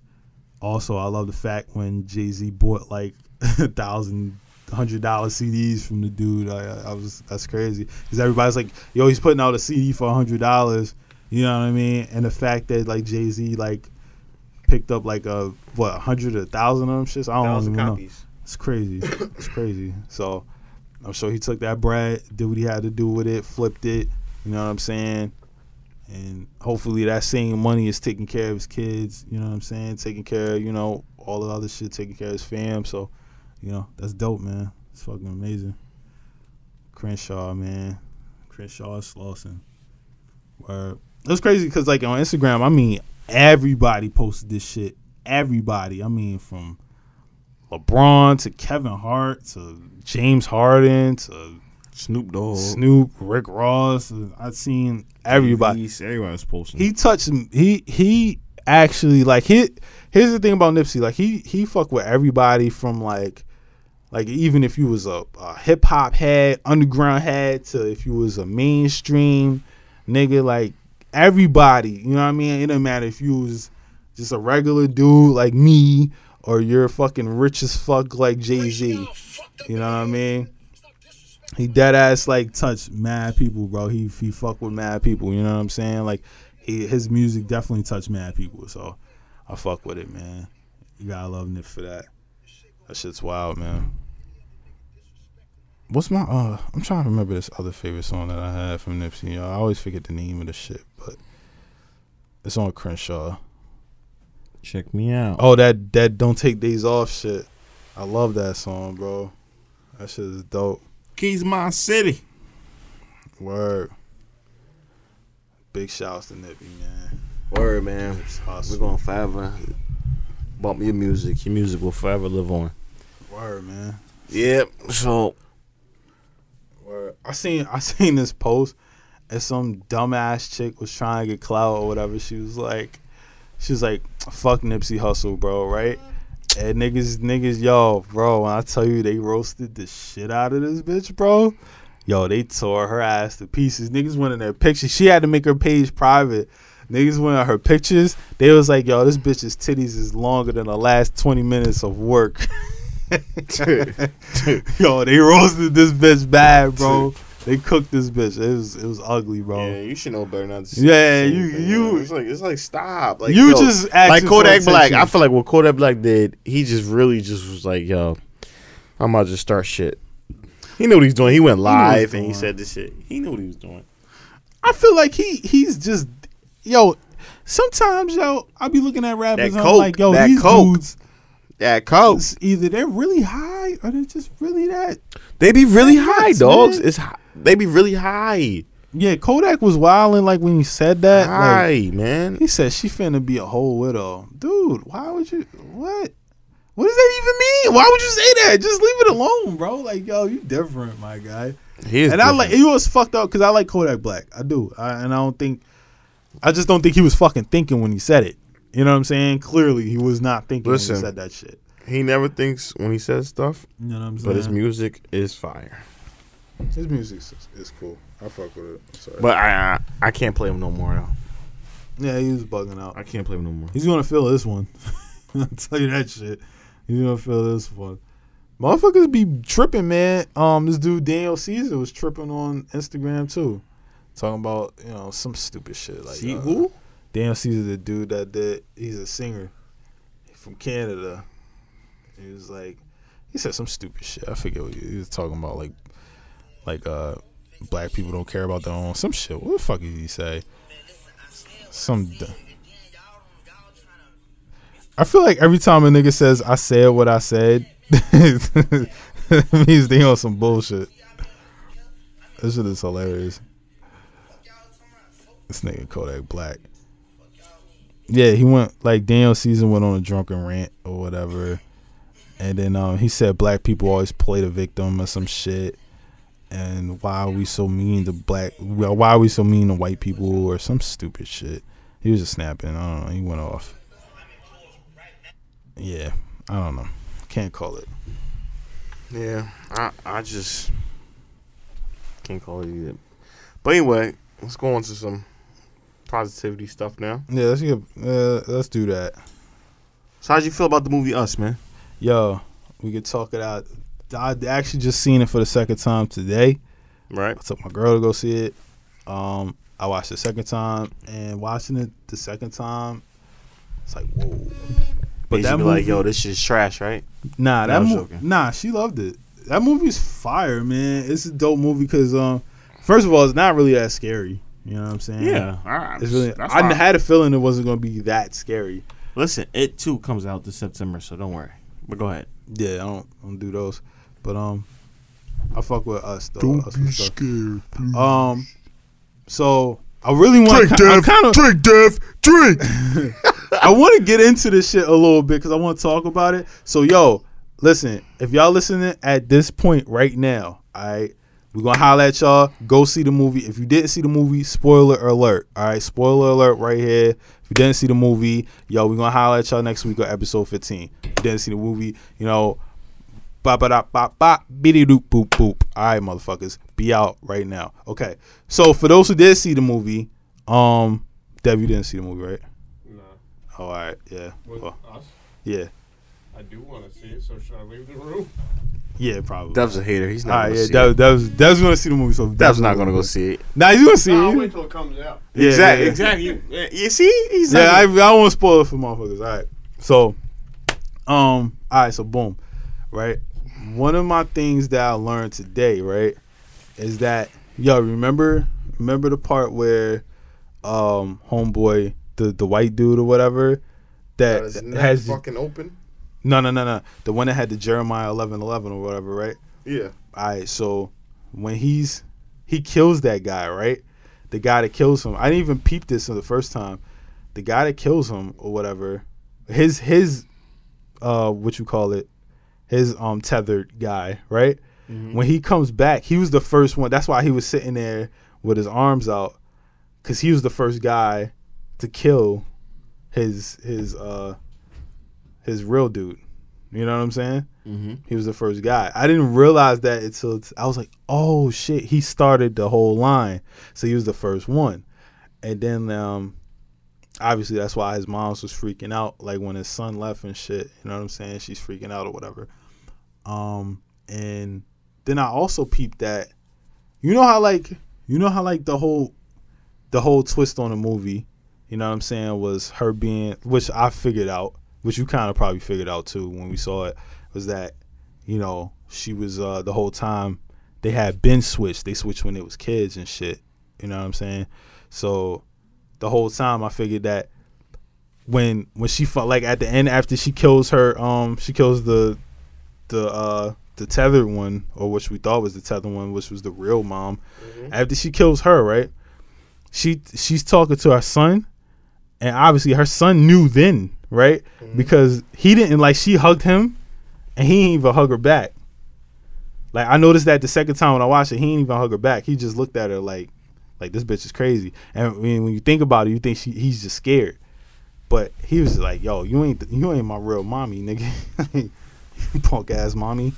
A: Also, I love the fact when Jay Z bought like a thousand hundred dollar CDs from the dude. I, I was that's crazy because everybody's like, yo, he's putting out a CD for a hundred dollars. You know what I mean? And the fact that like Jay Z like picked up like a what a hundred, a thousand of them shits. I don't even know. It's crazy. it's crazy. So I'm sure he took that bread, did what he had to do with it, flipped it. You know what I'm saying? And hopefully that same money is taking care of his kids. You know what I'm saying? Taking care of you know all the other shit, taking care of his fam. So you know that's dope, man. It's fucking amazing. Crenshaw, man. Crenshaw is Slauson. Word. It was crazy because like on Instagram, I mean, everybody posted this shit. Everybody. I mean, from LeBron to Kevin Hart to James Harden to
B: Snoop Dogg.
A: Snoop, Rick Ross. I've seen everybody.
B: He's- Everybody's posting.
A: He touched. He he actually like he. Here's the thing about Nipsey. Like he he fuck with everybody from like. Like even if you was a, a hip hop head, underground head, to if you was a mainstream nigga, like everybody, you know what I mean? It didn't matter if you was just a regular dude like me or you're fucking rich as fuck like Jay Z. You know what I mean? He dead ass like touched mad people, bro. He he fuck with mad people. You know what I'm saying? Like he his music definitely touched mad people. So I fuck with it, man. You gotta love Nip for that. That shit's wild, man. What's my uh? I'm trying to remember this other favorite song that I had from Nipsey. Y'all. I always forget the name of the shit, but it's on Crenshaw.
B: Check me out.
A: Oh, that that don't take days off shit. I love that song, bro. That shit is dope.
B: Keys my city.
A: Word. Big shouts to Nippy, man.
B: Word, man.
A: Hustle.
B: We're going to forever bump your music. Your music will forever live on.
A: Word, man.
B: Yep. So
A: I seen I seen this post and some dumbass chick was trying to get clout or whatever. She was like she was like, fuck Nipsey Hussle, bro, right? And niggas, niggas, yo, bro, when I tell you they roasted the shit out of this bitch, bro. Yo, they tore her ass to pieces. Niggas went in their pictures. She had to make her page private. Niggas went on her pictures. They was like, yo, this bitch's titties is longer than the last 20 minutes of work. yo, they roasted this bitch bad, bro. They cooked this bitch. It was it was ugly, bro.
B: yeah, you should know better not to.
A: Yeah, you- you-
B: It's like it's like stop. Like
A: you
B: yo,
A: just
B: like Kodak Black. I feel like what Kodak Black did, he just really just was like, yo, I'm about to just start shit. He knew what he's doing. He went
A: what he
B: live and he said this shit. He knew what he was doing.
A: I feel like he he's just yo. Sometimes yo, I be looking at rappers
B: That
A: and I'm like, yo,
B: that
A: these
B: coke.
A: dudes,
B: That coke.
A: it's either they're really high or they're just really that.
B: They be really
A: Nuts,
B: high, dogs.
A: man.
B: It's they be really high.
A: Yeah, Kodak was wilding like when he said that. Like,
B: High, man.
A: he said she finna be a whole widow, dude. Why would you? What? What does that even mean? Why would you say that? Just leave it alone, bro. Like, yo, you different, my guy.
B: He is
A: and I like
B: different.
A: it was fucked up because I like Kodak Black. I do, I, and I don't think, I just don't think he was fucking thinking when he said it. You know what I'm saying? Clearly, he was not thinking when he said that shit.
B: He never thinks when he says stuff,
A: You know what I'm saying?
B: but his music is fire.
A: his music is, cool. I fuck with it. Sorry.
B: But I, I I can't play him no more though.
A: yeah, he was bugging out.
B: I can't play him no more.
A: He's gonna feel this one. I'll tell you that shit. He's gonna feel this one. Motherfuckers be tripping, man. Um, this dude Daniel Caesar was tripping on Instagram too, talking about you know some stupid shit like
B: See
A: uh,
B: who?
A: Daniel Caesar, the dude that did, he's a singer from Canada. He was like, he said some stupid shit. I forget what he, was talking about, like, like uh, black people don't care about their own some shit. What the fuck did he say? Some. d- I feel like every time a nigga says I said what I said, means they on some bullshit. This shit is hilarious. This nigga Kodak Black. Yeah, he went like Daniel Caesar went on a drunken rant or whatever, and then um, he said black people always play the victim or some shit, and why are we so mean to black? Why are we so mean to white people or some stupid shit? He was just snapping. I don't know. He went off. Yeah, I don't know. Can't call it.
B: Yeah, I I just can't call it either. But anyway, let's go on to some positivity stuff now.
A: Yeah, let's get, uh, let's do that.
B: So how'd you feel about the movie Us, man?
A: Yo, we could talk it out. I actually just seen it for the second time today.
B: Right?
A: I took my girl to go see it. Um, I watched the second time, and watching it the second time, it's like whoa.
B: But that
A: that
B: be like, yo, this is trash, right?
A: Nah, that
B: I'm
A: mo- nah, she loved it. That movie's fire, man. It's a dope movie because um, first of all, it's not really that scary. You know what I'm saying?
B: all right.
A: It's really. I had a feeling it wasn't gonna be that scary.
B: Listen, it too comes out this September, so don't worry. But go ahead.
A: Yeah, I don't, I don't do those, but um, I fuck with us though. Us and stuff.
B: scared.
A: Um, so I really want
B: Drink,
A: to. I'm
B: Dev.
A: kind of.
B: drink, Dev. Drink.
A: I want to get into this shit a little bit because I want to talk about it. So, yo, listen, if y'all listening at this point right now, all right, we're gonna holler at y'all. Go see the movie. If you didn't see the movie, spoiler alert. All right, spoiler alert right here. If you didn't see the movie, yo, we're gonna holler at y'all next week on episode 15. If you didn't see the movie, you know, bop ba da bop bop biddy doop boop boop. All right, motherfuckers, be out right now. Okay, so for those who did see the movie, um, Dev, you didn't see the movie, right?
C: No.
A: Oh, all right, yeah,
C: With
A: well,
C: us?
A: yeah,
C: I do want to see it, so should I leave the room?
A: Yeah, probably.
B: Dev's a hater. He's not
A: right,
B: gonna
A: yeah,
B: see
A: Dev,
B: it.
A: Dev's, Dev's gonna see the movie, so
B: Dev's not gonna go see it.
A: Nah, he's gonna see
C: No, I'll
A: it.
C: wait till it comes out.
A: Yeah,
B: exactly.
A: yeah.
B: Exactly. You, you see? He's
A: Yeah, I, I
B: not
A: don't want to spoil it for motherfuckers. All right, so, um, all right, so boom, right. One of my things that I learned today, right, is that yo, remember, remember the part where, um, homeboy, the the white dude or whatever, that has
B: fucking open.
A: No, no, no, no, the one that had the Jeremiah eleven eleven or whatever, right?
B: Yeah.
A: All right, so when he's he kills that guy, right? The guy that kills him. I didn't even peep this in the first time. The guy that kills him or whatever, his his uh what you call it, his um tethered guy, right? When he comes back, he was the first one. That's why he was sitting there with his arms out, cause he was the first guy to kill his his uh his real dude. You know what I'm saying?
B: Mm-hmm.
A: He was the first guy. I didn't realize that until I was like, oh shit, he started the whole line. So he was the first one. And then um obviously that's why his mom's was freaking out like when his son left and shit. You know what I'm saying? She's freaking out or whatever. Um and then I also peeped that you know how like you know how like the whole the whole twist on the movie, you know what I'm saying, was her being which I figured out, which you kind of probably figured out too when we saw it, was that, you know, she was uh the whole time they had been switched. They switched when it was kids and shit. You know what I'm saying? So the whole time I figured that when when she felt like at the end after she kills her um she kills the the uh the tethered one or which we thought was the tethered one which was the real mom after she kills her right she she's talking to her son and obviously her son knew then right? Mm-hmm. Because he didn't like she hugged him and he didn't even hug her back. Like i noticed that the second time when i watched it he didn't even hug her back. He just looked at her like like this bitch is crazy. And when, when you think about it you think she he's just scared. But he was like yo you ain't you ain't my real mommy nigga. You punk ass mommy.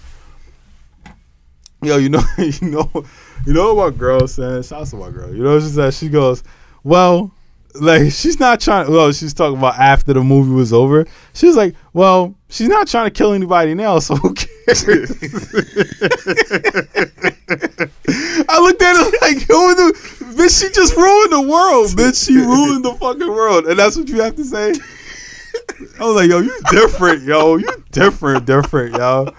A: Yo, you know, you know, you know what my girl said. Shout out to my girl. You know, she said she goes, well, like she's not trying. Well, she's talking about after the movie was over. She's like, well, she's not trying to kill anybody now, so who cares? I looked at her like, yo, the, bitch, she just ruined the world, bitch. She ruined the fucking world, and that's what you have to say. I was like, yo, you different, yo. You different, different, yo.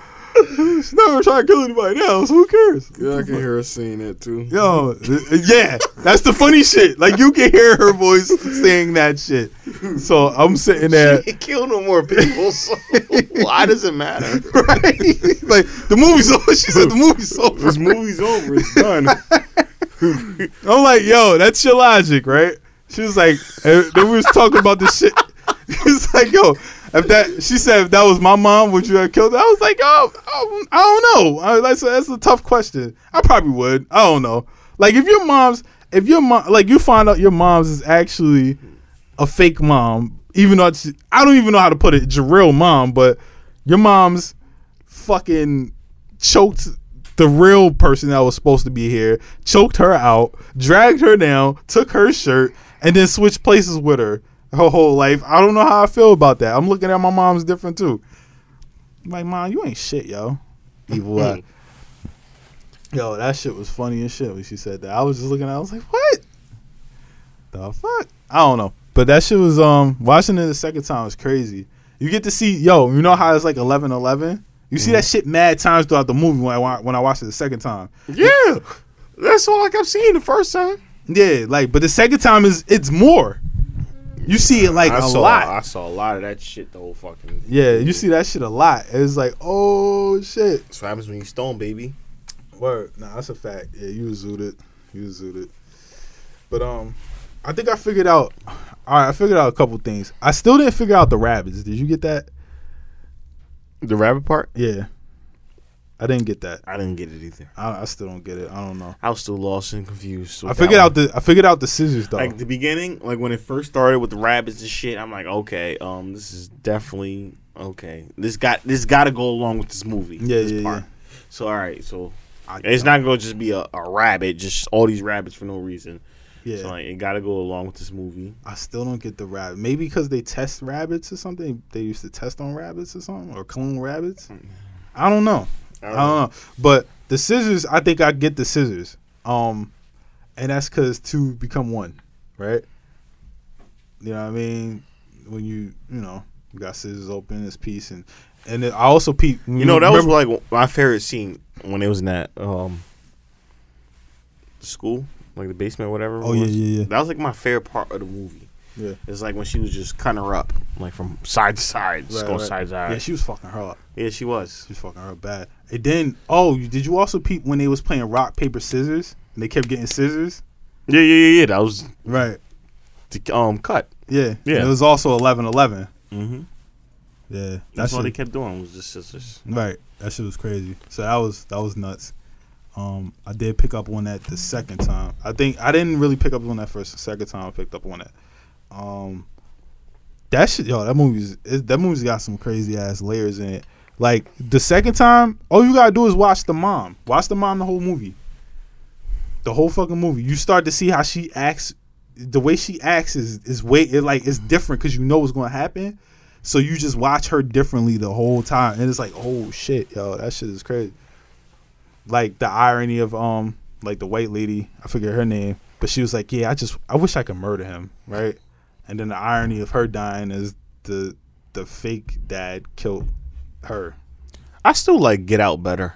A: She's not gonna to kill anybody else. Who cares?
B: Yeah, I can hear her saying that too.
A: Yo, yeah, that's the funny shit. Like you can hear her voice saying that shit. So I'm sitting there,
B: She ain't kill no more people, so why does it matter?
A: right? like the movie's over. She said the movie's over.
B: This movie's over. It's done.
A: I'm like, yo, that's your logic, right? She was like, and then we was talking about this shit. She was like, yo, if that, she said, if that was my mom, would you have killed her? I was like, oh, I, I don't know. I, that's, that's a tough question. I probably would. I don't know. Like, if your mom's, if your mom, like, you find out your mom's is actually a fake mom, even though I don't even know how to put it, real mom, but your mom's fucking choked the real person that was supposed to be here, choked her out, dragged her down, took her shirt, and then switched places with her her whole life. I don't know how I feel about that. I'm looking at my mom's different too. I'm like, mom, you ain't shit, yo. Evil eye. Yo, that shit was funny as shit when she said that. I was just looking at it, I was like, what? The fuck? I don't know. But that shit was um watching it the second time was crazy. You get to see yo, you know how it's like 11 11? You see that shit mad times throughout the movie when I when I watched it the second time.
B: yeah, that's all like I kept seeing the first time.
A: Yeah, like but the second time is it's more. You see it like
B: I
A: a
B: saw,
A: lot.
B: I saw a lot of that shit the whole fucking.
A: Yeah, you see that shit a lot. It's like, oh shit.
B: That's what happens when you stone, baby.
A: Word. Nah, that's a fact. Yeah, you was zooted. You was zooted. But um, I think I figured out. All right, I figured out a couple things. I still didn't figure out the rabbits. Did you get that?
B: The rabbit part,
A: Yeah, I didn't get that.
B: I didn't get it either.
A: I, I still don't get it. I don't know.
B: I was still lost and confused.
A: I figured out the I figured out the scissors though.
B: like the beginning, like when it first started with the rabbits and shit. I'm like, okay, um, this is definitely okay. This got this got to go along with this movie.
A: Yeah,
B: this
A: yeah,
B: part.
A: yeah.
B: So all right, so
A: I,
B: it's not gonna just be a, a rabbit, just all these rabbits for no reason.
A: Yeah,
B: So like, it got to go along with this movie.
A: I still don't get the rabbit. Maybe because they test rabbits or something. They used to test on rabbits or something or clone rabbits. I don't know. I don't know. But the scissors, I think I get the scissors. Um, and that's because two become one, right? You know what I mean? When you you know you got scissors open, this piece, and and then I also peep.
B: You know that was like my favorite scene when it was in that um school, like the basement, or whatever.
A: Oh yeah, yeah, yeah.
B: That was like my favorite part of the movie.
A: Yeah.
B: It's like when she was just cutting her up, like from side to side, just
A: Right,
B: going
A: right.
B: side to side.
A: Yeah, she was fucking her up.
B: yeah, she was.
A: She was fucking her up bad. And then, oh, you- did you also peep when they was playing rock paper scissors and they kept getting scissors?
B: Yeah, yeah, yeah, yeah. That was
A: Right.
B: the um cut.
A: Yeah.
B: Yeah.
A: And it was also 11 11.
B: Mm-hmm.
A: Yeah.
B: That's
A: That's
B: all they kept doing was just scissors.
A: Right. That shit was crazy. So that was that was nuts. Um, I did pick up on that the second time. I think I didn't really pick up on that first. The second time I picked up on that. Um, that shit, yo, that movie's it, that movie's got some crazy ass layers in it. Like the second time, all you gotta do is watch the mom. Watch the mom the whole movie. The whole fucking movie. You start to see how she acts. The way she acts is is way it like it's different because you know what's gonna happen. So you just watch her differently the whole time, and it's like, oh shit, yo, that shit is crazy. Like the irony of um, like the white lady, I forget her name, but she was like, yeah, I just, I wish I could murder him, right? And then the irony of her dying is the the fake dad killed her.
B: I still like Get Out better.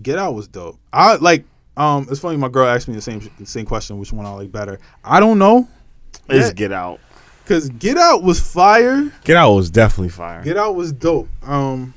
A: Get Out was dope. I like. Um, it's funny. My girl asked me the same same question, which one I like better. I don't know,
B: It's. Get Out.
A: cause Get Out was fire.
B: Get Out was definitely fire.
A: Get Out was dope. Um,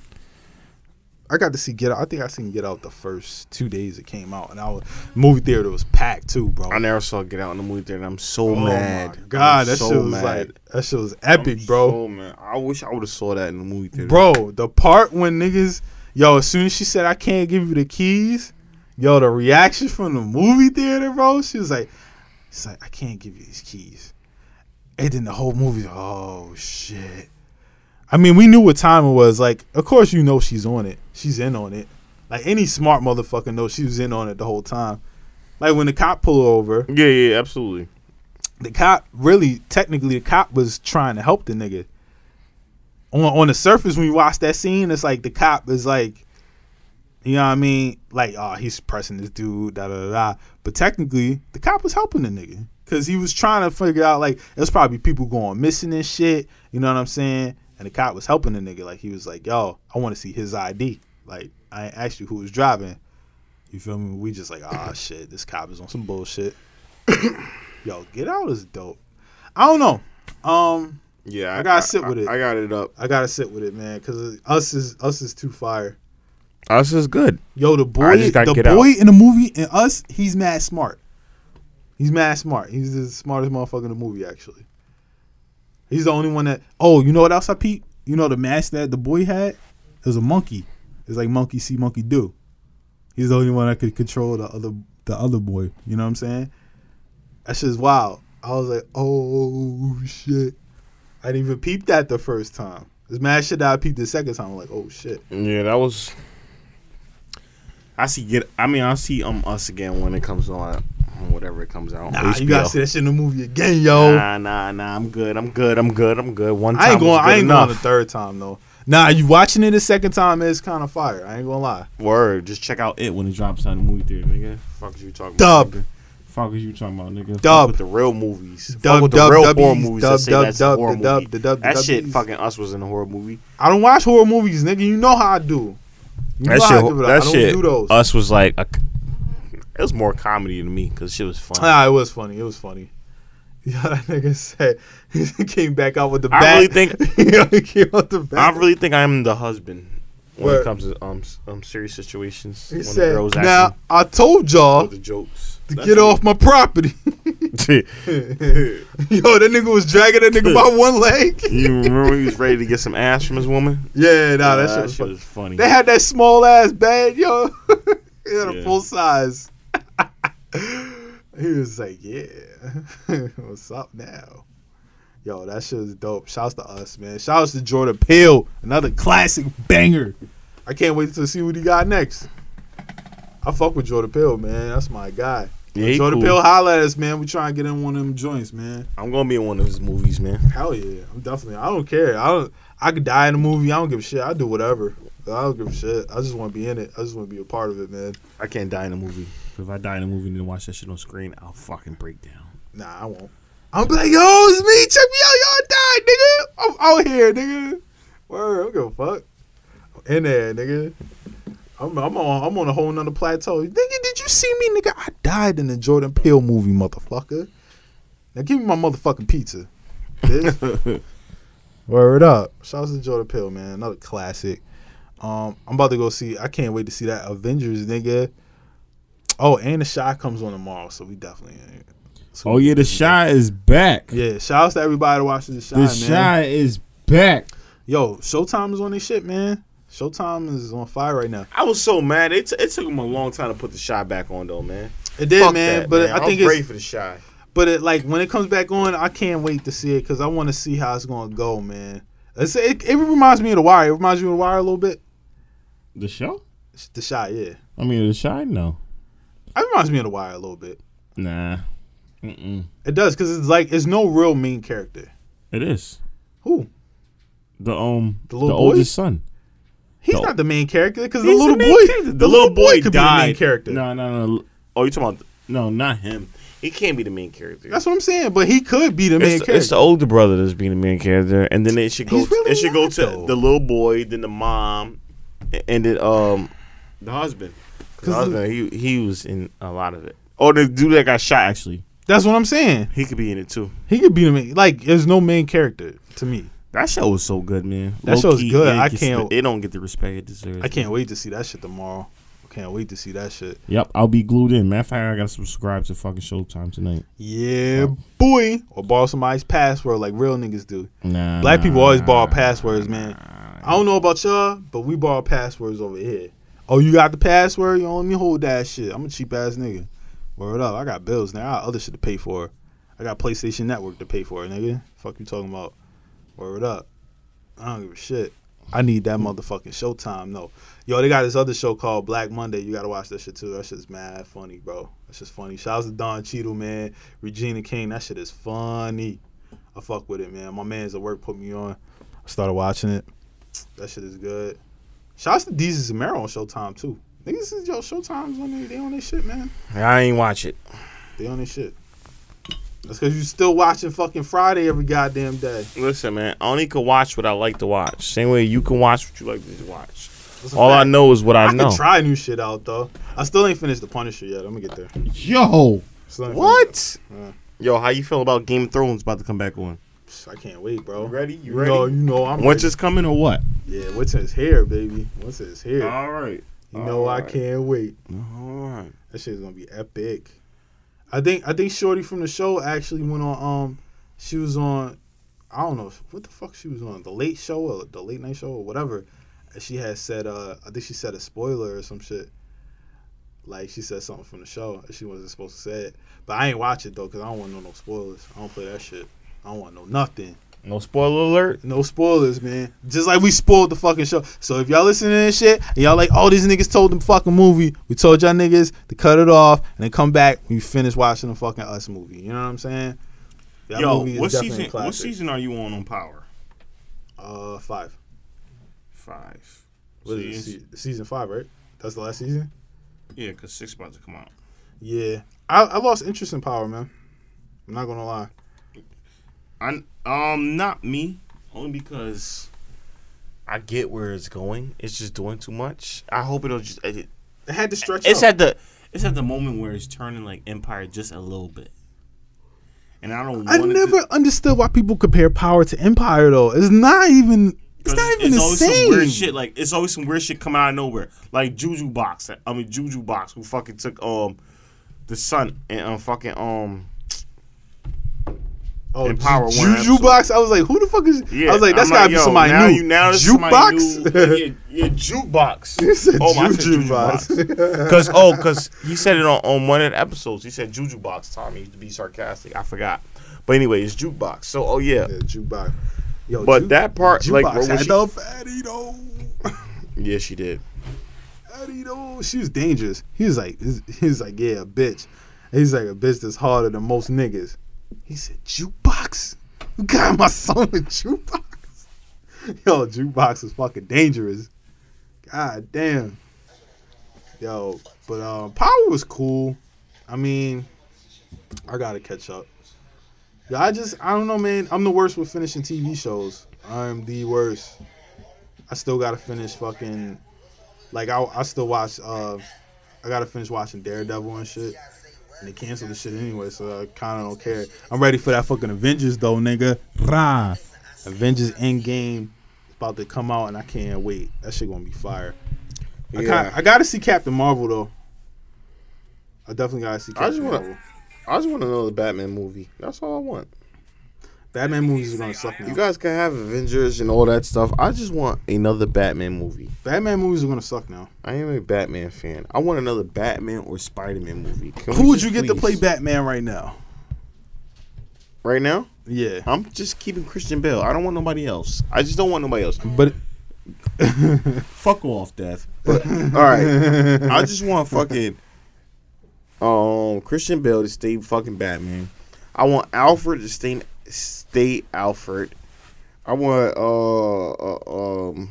A: I got to see Get Out. I think I seen Get Out the first two days it came out, and I was movie theater was packed too, bro.
B: I never saw Get Out in the movie theater, and I'm so
A: oh
B: mad.
A: god,
B: I'm
A: that
B: so
A: shit was
B: mad.
A: like that shit was epic,
B: I'm
A: bro.
B: So mad. I wish I would have saw that in the movie theater.
A: Bro, the part when niggas, yo, as soon as she said I can't give you the keys, yo, the reaction from the movie theater, bro, she was like, she's like, I can't give you these keys. And then the whole movie, oh shit. I mean, we knew what time it was. Like, of course you know she's on it. She's in on it. Like any smart motherfucker knows she was in on it the whole time. Like when the cop pulled over,
B: Yeah, yeah, absolutely.
A: the cop really technically the cop was trying to help the nigga. On on the surface when you watch that scene, it's like the cop is like you know what I mean? Like, oh, he's pressing this dude, da da da da. But technically, the cop was helping the nigga. Cause he was trying to figure out like it was probably people going missing and shit. You know what I'm saying? And the cop was helping the nigga. Like he was like, yo, I want to see his ID. Like, I ain't asked you who was driving. You feel me? We just like, ah shit, this cop is on some bullshit. Yo, Get Out is dope. I don't know. Um,
B: Yeah,
A: I gotta sit with it.
B: I got it up.
A: I gotta sit with it, man, because us is us is too fire.
B: Us is good.
A: Yo, the
B: I
A: boy,
B: just gotta
A: the
B: get
A: boy
B: out.
A: in the movie and us, he's mad smart. He's mad smart. He's the smartest motherfucker in the movie, actually. He's the only one that. Oh, you know what else I peep? You know the mask that the boy had? It was a monkey. It's like monkey see, monkey do. He's the only one that could control the other the other boy. You know what I'm saying? That shit's wild. I was like, oh shit. I didn't even peep that the first time. This mad shit that I peeped the second time. I'm like, oh shit.
B: Yeah, that was. I see get. I mean, I see um us again when it comes on, whatever it comes out.
A: Nah, you gotta see that shit in the movie again, yo.
B: Nah, nah, nah. I'm good. I'm good. I'm good. I'm good. One time
A: I ain't going.
B: was good
A: I ain't
B: enough.
A: going the third time though. Nah, you watching it the second time is kind of fire. I ain't gonna lie.
B: Word. Just check out it when it drops on the movie theater, nigga. Fuck is you talking
A: Dub.
B: about? Nigga? Fuck is you talking about, nigga? Fuck
A: Dub.
B: with the real movies. Fuck
A: Dub,
B: the real
A: dubbies,
B: horror movies
A: dub,
B: that say
A: dub,
B: that's
A: dub,
B: horror
A: the dub, the dub, the
B: that shit,
A: dubbies.
B: fucking us was in a horror movie.
A: I don't watch horror movies, nigga. You know how I do. You
B: That
A: know how I
B: shit.
A: give it up.
B: That
A: I don't
B: shit.
A: do those.
B: Us was like a. It was more comedy to me because shit was fun.
A: Nah, it was funny. It was funny. Yeah, that nigga said he came back out with the
B: I
A: bat.
B: really think-
A: yeah, he came out the
B: I really think I'm the husband when
A: Word.
B: it comes to um um serious situations.
A: he
B: when the
A: said,
B: girls
A: "Now
B: actually
A: I told y'all
B: with the jokes
A: to
B: That's
A: get
B: what-
A: off my property." Yo, that nigga was dragging that nigga by one leg.
B: you remember he was ready to get some ass from his woman?
A: Yeah, nah, that, shit was
B: shit
A: funny.
B: was funny.
A: They had that small ass bed, yo. he had a
B: Yeah.
A: full size. he was like, "Yeah, what's up now?" Yo, that shit is dope. Shouts to us, man. Shouts to Jordan Peele, another classic banger. I can't wait to see what he got next. I fuck with Jordan Peele, man. That's my guy.
B: Yeah,
A: Jordan
B: cool.
A: Peele, holla at us, man. We try and get in one of them joints, man.
B: I'm gonna be in one of his movies, man.
A: Hell yeah, I'm definitely. I don't care. I don't. I could die in a movie. I don't give a shit. I do whatever. I don't give a shit. I just want to be in it. I just want to be a part of it, man.
B: I can't die in a movie. If I die in a movie and then watch that shit on screen, I'll fucking break down.
A: Nah, I won't. I'm like, yo, it's me. Check me out. Y'all died, nigga. I'm out here, nigga. Word, I don't give a fuck. I'm in there, nigga. I'm, I'm on. I'm on a whole nother plateau. Nigga, did you see me, nigga? I died in the Jordan Peele movie, motherfucker. Now give me my motherfucking pizza. bitch. Word up. Shouts to Jordan Peele, man. Another classic. Um, I'm about to go see. I can't wait to see that Avengers, nigga. Oh, and the shot comes on tomorrow, so we definitely. So
D: Oh yeah, the
A: definitely-
D: Chi is back.
A: Yeah, shouts to everybody watching the shot,
D: the
A: man.
D: Chi is back.
A: Yo, Showtime is on this shit, man. Showtime is on fire right now.
B: I was so mad. It, t- it took him a long time to put the shot back on, though, man.
A: It did,
B: Fuck
A: man.
B: that,
A: but
B: man.
A: I think
B: was ready
A: it's
B: for the shot.
A: but it like when it comes back on, I can't wait to see it because I want to see how it's gonna go, man. It's, it, it reminds me of the Wire. It reminds you of the Wire a little bit.
D: The show?
A: The shot, yeah.
D: I mean, the Chi? No.
A: It reminds me of the Wire a little bit.
D: Nah. Mm-mm.
A: It does because it's like it's no real main character.
D: It is
A: Who?
D: the um
A: The
D: the,
A: boy?
D: oldest son.
A: He's
D: No.
A: not the main character because the
B: He's the
A: little boy.
B: character.
A: The,
B: The
A: little
B: little
A: boy
B: boy
A: could be the main character.
D: No, no, no,
B: Oh, you talking about?
D: no, not him.
B: He can't be the main character.
A: That's what I'm saying. But he could be the main
B: it's, the,
A: character.
B: it's the older brother that's being the main character, and then it should go.
A: He's really
B: it should go
A: not,
B: to
A: though.
B: the little boy, then the mom, and then um the husband. 'Cause the
A: 'Cause
B: husband, he he was in a lot of it. Oh, the dude that got shot, actually,
A: That's what I'm saying.
B: he could be in it too.
A: He could be the main. Like, there's no main character to me.
B: That show was so good, man.
A: That show's
B: Low-key,
A: good.
B: it
A: I
B: gets
A: can't-
B: The, it don't get the respect it deserves.
A: I can't wait to see that shit tomorrow. I can't wait to see that shit.
D: Yep, I'll be glued in. Matter of fact, I gotta subscribe to fucking Showtime tonight.
A: Yeah, boy. Or borrow somebody's password like real niggas do.
D: Nah.
A: Black people always borrow passwords, man. I don't know about y'all, but we borrow passwords over here. Oh, you got the password? You don't let me hold that shit. I'm a cheap ass nigga. Word up. I got bills now. I got other shit to pay for. I got PlayStation Network to pay for, nigga. Fuck you talking about? Word up. I don't give a shit. I need that motherfucking Showtime, no. Yo, they got this other show called Black Monday. You gotta watch that shit too. That shit's mad funny, bro. That's just funny. Shouts to Don Cheadle, man. Regina King. That shit is funny. I fuck with it, man. My man's at work put me on. I started watching it. That shit is good. Shouts to Desus and Mero on Showtime too. Niggas is yo Showtime's on there. They on their shit, man.
B: I ain't watch it.
A: They on their shit. That's because you still watching fucking Friday every goddamn day.
B: Listen, man. I only can watch what I like to watch. Same way you can watch what you like to watch.
A: That's a
B: All I know is what I,
A: I
B: know.
A: can try new shit out though. I still ain't finished the Punisher yet. I'm gonna get there.
D: Yo,
B: What?
A: Yeah.
B: Yo, how you feel about Game of Thrones about to come back on?
A: I can't wait, bro.
B: ready?
A: You know, you know, I'm.
B: Winter's coming or what?
A: Yeah, what's his hair, baby? What's his hair?
B: All right.
A: You know, I can't wait.
B: All right.
A: That shit's gonna be epic. I think I think Shorty from the show actually went on. Um, she was on. I don't know what the fuck she was on the late show or the late night show or whatever. And she had said, uh, I think she said a spoiler or some shit. Like she said something from the show and she wasn't supposed to say it. But I ain't watch it though because I don't want no no spoilers. I don't play that shit. I don't want no nothing.
B: No spoiler alert.
A: No spoilers, man. Just like we spoiled the fucking show. So if y'all listening to this shit and y'all like, oh, these niggas told them fucking movie, we told y'all niggas to cut it off and then come back when you finish watching the fucking Us movie. You know what I'm saying? That
B: Yo,
A: movie is
B: what
A: definitely a
B: season? What season are you on on Power?
A: Uh, five.
B: Five.
A: What is it?
B: Season-
A: Se- season five, right? That's the last season.
B: Yeah, cause six about to come out.
A: Yeah, I, I lost interest in Power, man. I'm not gonna lie.
B: I um not me only because I get where it's going. It's just doing too much. I hope it'll just. It,
A: It had to stretch.
B: it's
A: out.
B: at the it's at the moment where it's turning like Empire just a little bit, and I don't.
A: I never
B: To,
A: understood why people compare Power to Empire though. It's not even. It's not even the
B: always
A: same.
B: some weird shit. Like it's always some weird shit coming out of nowhere. Like Juju Box. I mean Juju Box, who fucking took um the son and um fucking um
A: Oh,
B: in Power One.
A: Juju
B: episode.
A: Box. I was like, who the fuck is?
B: Yeah,
A: I was like, that's
B: I'm
A: gotta be somebody
B: now
A: new.
B: You, now this is somebody
A: Jukebox.
B: Yeah, yeah, jukebox. Oh, my
A: Juju
B: Juju
A: Box.
B: box. Because oh, because he said it on, on one of the episodes. He said Juju box. Tommy to be sarcastic. I forgot. But anyway, it's jukebox. So oh yeah.
A: Yeah, jukebox. Yo,
B: But
A: Ju-
B: that part, like,
A: jukebox had
B: she-
A: the fatty though.
B: Yeah, she did.
A: Fatty though. She was dangerous. He was like, he was like, yeah, bitch. He's like a bitch that's harder than most niggas. He said, jukebox. You got my son with jukebox. Yo, jukebox is fucking dangerous. God damn. Yo, but um, Power was cool. I mean, I gotta catch up. Yeah, I just I don't know, man. I'm the worst with finishing TV shows. I'm the worst. I still gotta finish fucking like I I still watch uh I gotta finish watching Daredevil and shit. And they canceled the shit anyway, so I kinda don't care. I'm ready for that fucking Avengers though, nigga. Rah. Avengers Endgame about to come out and I can't wait. That shit gonna be fire. I,
B: Yeah.
A: kinda, I gotta see Captain Marvel though. I definitely gotta see
B: I
A: Captain
B: just wanna-
A: Marvel.
B: I just want another Batman movie. That's all I want.
A: Batman movies are gonna suck now.
B: You guys can have Avengers and all that stuff. I just want another Batman movie.
A: Batman movies are gonna suck now.
B: I am a Batman fan. I want another Batman or Spider Man movie. Can
A: Who would
B: just
A: you get to play Batman right now?
B: right now?
A: Yeah,
B: I'm just keeping Christian Bale. I don't want nobody else. I just don't want nobody else.
A: but
B: Fuck off, Death. But all right, I just want fucking um Christian Bale to stay fucking Batman. I want Alfred to stay stay Alfred. I want uh, uh um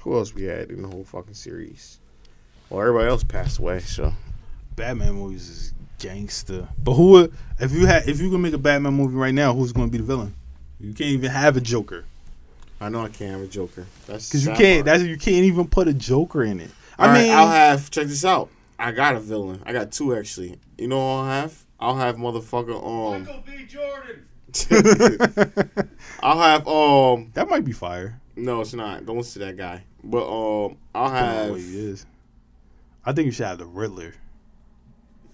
B: who else we had in the whole fucking series. Well, everybody else passed away, so
A: Batman movies is gangster. But who would if you had if you could make a Batman movie right now? Who's gonna be the villain? You can't even have a Joker
B: I know I can't have a Joker. That's
A: because you can't.
B: part.
A: That's you can't even put a Joker in it. I
B: All right,
A: mean,
B: I'll have check this out. I got a villain. I got two actually. You know what I'll have? I'll have motherfucker um
C: Michael B. Jordan.
B: I'll have um
A: that might be fire.
B: no it's not. Don't listen to that guy. But um I'll
A: I don't know
B: have
A: he is. I think you should have the Riddler.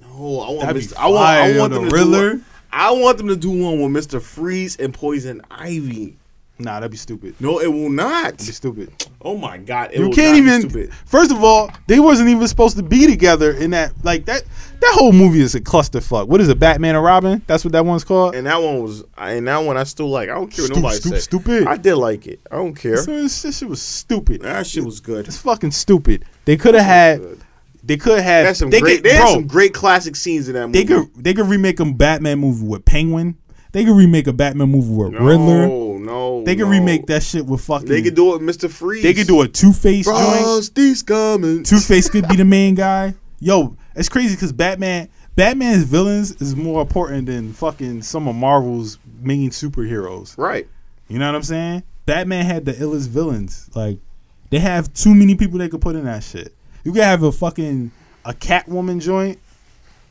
B: no I want
A: That'd be
B: Mr. I want I want
A: the
B: them to
A: Riddler.
B: do one, I want them to do one with Mr. Freeze and Poison Ivy.
A: Nah, that'd be stupid.
B: No, it will not.
A: Be stupid.
B: Oh my god, it
A: you can't even.
B: stupid.
A: First of all, they wasn't even supposed to be together in that. Like that. That whole movie is a clusterfuck. What is it? Batman and Robin? That's what that one's called.
B: And that one was and that one I still like. I don't care what nobody says.
A: stupid.
B: I did like it. I don't care.
A: This, this shit was stupid.
B: That shit was good.
A: It's fucking stupid. They could have had. They could have had
B: some
A: they
B: great.
A: could,
B: they had some great classic scenes in that movie.
A: they could. They could remake a Batman movie with Penguin. They could remake a Batman movie with Riddler.
B: No, no.
A: They could
B: no.
A: remake that shit with fucking.
B: They could do it, Mr. Freeze.
A: They could do a Two Face joint.
B: Coming.
A: Two Face could be the main guy. Yo, it's crazy because Batman, Batman's villains is more important than fucking some of Marvel's main superheroes.
B: Right.
A: You know what I'm saying? Batman had the illest villains. Like, they have too many people they could put in that shit. You could have a fucking a Catwoman joint.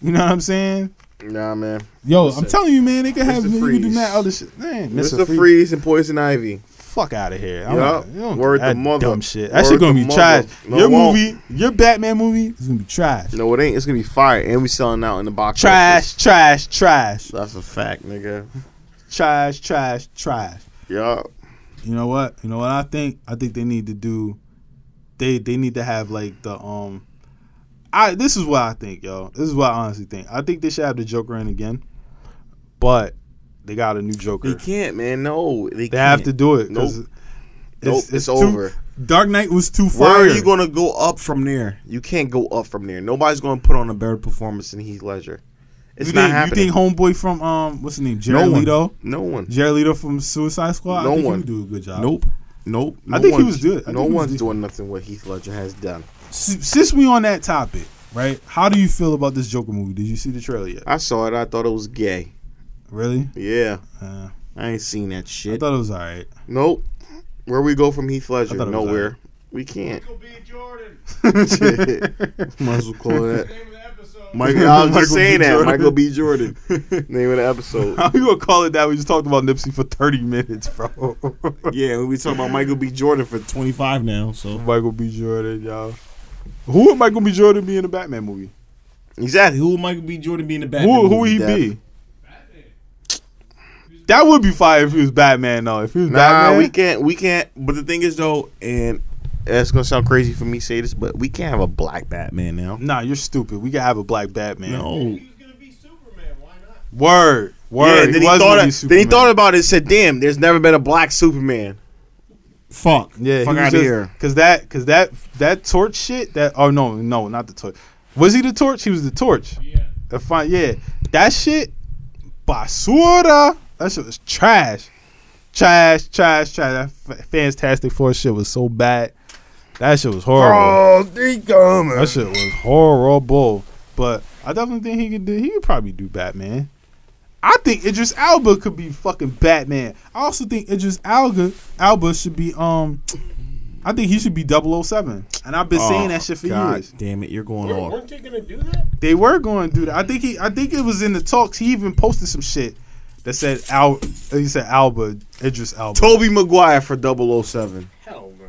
A: You know what I'm saying?
B: Nah, man.
A: Yo,
B: Listen,
A: I'm telling you, man, they could have
B: Mr.
A: you could do that other shit. Man,
B: Mr.
A: Mr.
B: Freeze.
A: Freeze,
B: and Poison Ivy.
A: fuck out of here. I'm
B: Yup.
A: not- you don't do
B: Word the
A: that
B: mother.
A: dumb shit. That
B: Word
A: shit gonna be
B: mother.
A: trash.
B: No,
A: your
B: it won't.
A: movie, your Batman movie is gonna be trash.
B: No, it ain't. It's gonna be fire, and we selling out in the box.
A: Trash,
B: office.
A: trash, trash,
B: That's a fact, nigga.
A: trash, trash, trash.
B: Yup.
A: You know what? You know what I think? I think they need to do. They they need to have like the um. I this is what I think, yo. This is what I honestly think. I think they should have the Joker in again, but they got a new Joker.
B: They can't, man. No, they,
A: They have to do it.
B: Nope. Nope, it's
A: too-
B: over.
A: Dark Knight was too
B: Where
A: fire.
B: are you gonna go up from there? You can't go up from there. Nobody's gonna put on a better performance than Heath Ledger. It's
A: you
B: not
A: think, you think homeboy from um what's his name Jared
B: no one.
A: Leto?
B: No one.
A: Jared Leto from Suicide Squad.
B: No
A: I think
B: one.
A: he would do a good job.
B: Nope. Nope.
A: I think he was good. I
B: no
A: think he was
B: one's doing nothing what Heath Ledger has done.
A: S- Since we on that topic, right? How do you feel about this Joker movie? Did you see the trailer yet?
B: I saw it. I thought it was gay.
A: Really?
B: Yeah.
A: Uh,
B: I ain't seen that shit.
A: I thought it was alright.
B: nope. Where we go from Heath Ledger?
A: thought it was
B: Nowhere. We can't.
C: Michael B. Jordan.
B: Might as well call it that.
C: Name of the episode.
B: I was
A: Michael
B: just
A: B.
B: saying that.
A: Jordan.
B: Michael B. Jordan. Name of the episode.
A: How you gonna call it that? We just talked about Nipsey for thirty minutes, bro.
B: Yeah, we talking about Michael B. Jordan for 25 now. So
A: Michael B. Jordan, y'all. Who would Michael B. Jordan be in a Batman movie?
B: exactly, who would Michael B. Jordan be in the Batman?
A: Who who would he
B: Dev?
A: be?
C: Batman.
A: That would be fire if he was Batman though. If he was
B: Nah,
A: Batman,
B: we can't. We can't. But the thing is though, and it's gonna sound crazy for me to say this, but we can't have a black Batman now.
A: Nah, you're stupid. We can have a black Batman.
B: No.
C: He was gonna be Superman. Why not?
A: Word. Word.
B: Yeah, then he,
A: was
B: thought. Of, then he thought about it. and Said, "Damn, there's never been a black Superman."
D: Fuck.
A: Yeah,
B: Fuck
A: he was just-
B: here.
A: Cause that, cause that, that torch shit. That oh no, no, not the torch. Was he the torch? He was the torch.
C: Yeah.
A: The fine, yeah. That shit, basura. That shit was trash, trash, trash, trash. That f- Fantastic Four shit was so bad. That shit was horrible.
B: they coming.
A: That shit was horrible. But I definitely think he could do. He could probably do Batman. I think Idris Elba could be fucking Batman. I also think Idris Elba Elba should be um. I think he should be 007. And I've been saying that shit for
B: Oh, God
A: years.
B: damn it, you're going
C: Weren't,
B: off.
C: weren't they gonna do that?
A: They were going to do that. I think he. I think it was in the talks. He even posted some shit that said Al. He said Elba Idris Elba.
B: Tobey Maguire for 007.
C: Hell no.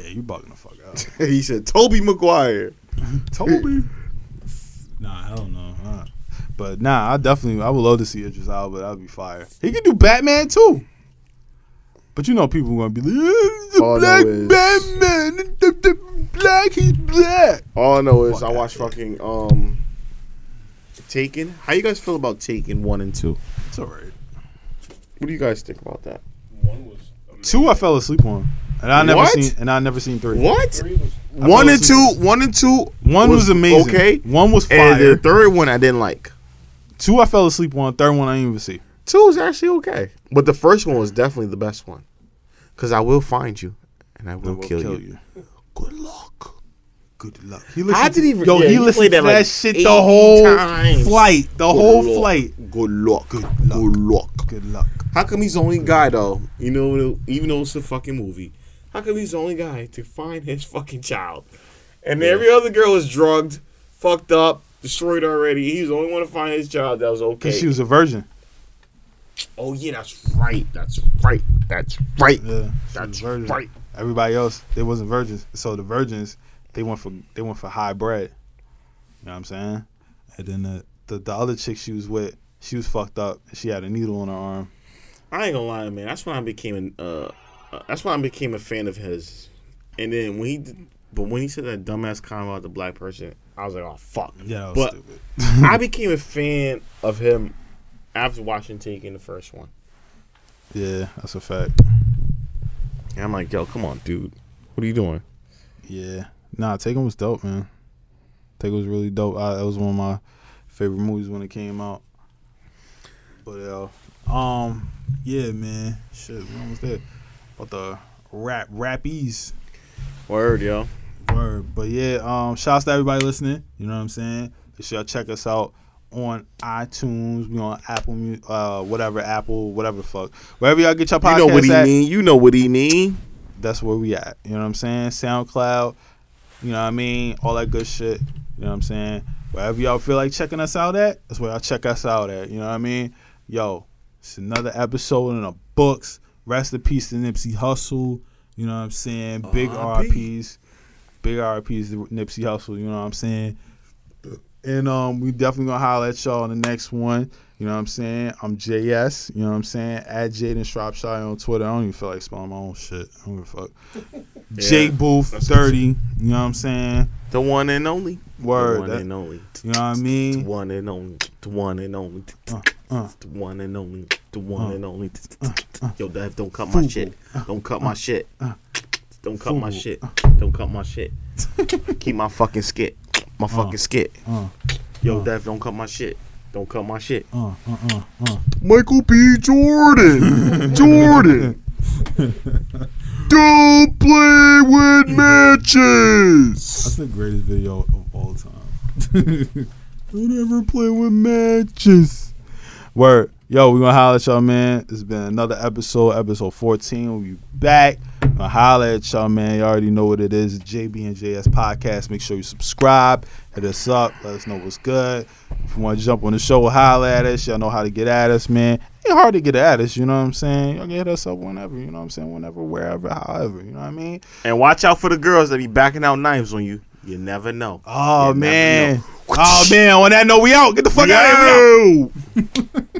A: yeah, you bugging the fuck out.
B: he said Tobey Maguire.
A: Tobey. nah, I don't know. But nah, I definitely I would love to see Idris Elba. That'd be fire. He could do Batman too. But you know people are gonna be like, yeah, he's a
B: All I
A: black
B: know is-
A: Batman. The, the black, he's black.
B: All I know is
A: Fuck
B: I watched fucking um Taken. How you guys feel about Taken one and two?
A: It's alright.
B: What do you guys think about that?
C: One was.
A: Two I fell asleep on, and I never
B: What?
A: seen and I never seen three.
B: What?
C: Three was.
B: One and two. One and two.
A: One was, amazing.
B: Okay.
A: One was fire.
B: And the third one I didn't like.
A: Two I fell asleep on. Third one I didn't even see.
B: Two is actually okay, but the first one was definitely the best one. Cause I will find you, and I will,
A: I will
B: kill,
A: kill
B: you.
A: you.
B: Good luck.
A: Good luck. He listened
B: I didn't even.
A: Yo,
B: yeah,
A: he
B: he
A: listened to
B: that, like,
A: shit the whole
B: times.
A: flight. The
B: Good
A: whole
B: luck.
A: flight.
B: Good luck.
A: Good luck.
B: Good luck.
A: Good luck.
B: How come he's the only guy though? You know, even though it's a fucking movie, how come he's the only guy to find his fucking child? And every other girl is drugged, fucked up, destroyed already. He's the only one to find his child that was okay.
A: She was a virgin.
B: oh yeah, that's right. That's right. That's right.
A: Yeah,
B: That's
A: virgin.
B: right.
A: Everybody else, they wasn't virgins. So the virgins, they went for they went for high bread. You know what I'm saying? And then the the, the other chick she was with, she was fucked up. She had a needle on her arm.
B: I ain't gonna lie, man. That's when I became an. Uh, uh, that's when I became a fan of his. And then when he, but when he said that dumbass comment about the black person, I was like, oh fuck.
A: Yeah, that was
B: But-
A: stupid.
B: I became a fan of him after watching Taken the first one.
A: Yeah, that's a fact.
B: And I'm like, yo, come on, dude. What are you doing?
A: Yeah. Nah, Taken was dope, man. Taken was really dope. I, that was one of my favorite movies when it came out. But uh, um, yeah, man. Shit, we almost there. About the rap rappies.
B: Word, yo.
A: Word. But yeah, um, shouts to everybody listening. You know what I'm saying? Make sure y'all check us out on iTunes. We on Apple, uh, whatever Apple, whatever the fuck, wherever y'all get your podcast.
B: You know what he
A: at.
B: mean. You know what he mean.
A: That's where we at. You know what I'm saying? SoundCloud. You know what I mean? All that good shit. You know what I'm saying? Wherever y'all feel like checking us out at, that's where y'all check us out at. You know what I mean? Yo, it's another episode in the books. Rest in peace to Nipsey Hussle. You know what I'm saying? Big
B: R.I.P..
A: RPs. Big RPs to Nipsey Hussle. You know what I'm saying? And um, we definitely gonna holler at y'all on the next one. You know what I'm saying? I'm JS. You know what I'm saying? At Jadin Shropshire on Twitter. I don't even feel like spelling my own shit. I don't give a fuck. J Booth 30. You know what I'm saying?
B: The one and only.
A: Word.
B: the one
A: that-
B: and only.
A: you know what I mean?
B: The
A: mean?
B: one and only. The one and only.
A: Uh, uh.
B: The one and only. The one
A: Uh.
B: and only. Yo, Dev, don't cut my shit. Don't cut my shit. Don't cut my shit. Don't cut my shit. Keep my fucking skit. My fucking skit.
A: Uh,
B: Yo, Dev, don't cut my shit. Don't cut my shit.
A: uh, uh, uh, uh.
B: Michael B. Jordan. Jordan. Don't play with matches.
A: That's the greatest video of all time. Don't ever play with matches. Word. Yo, we gonna holler at y'all, man. It's been another episode, episode 14. We'll be back. Gonna holler at y'all, man. You already know what it is. JB and JS Podcast. Make sure you subscribe. Hit us up. Let us know what's good. If you want to jump on the show, holler at us. Y'all know how to get at us, man. Ain't hard to get at us, you know what I'm saying? Y'all can hit us up whenever, you know what I'm saying? Whenever, wherever, however, you know what I mean?
B: And watch out for the girls that be backing out knives on you. You never know.
A: Oh
B: You
A: man.
B: know.
A: Oh man, on that note, we out. Get the fuck out of here. We out.
B: Yo!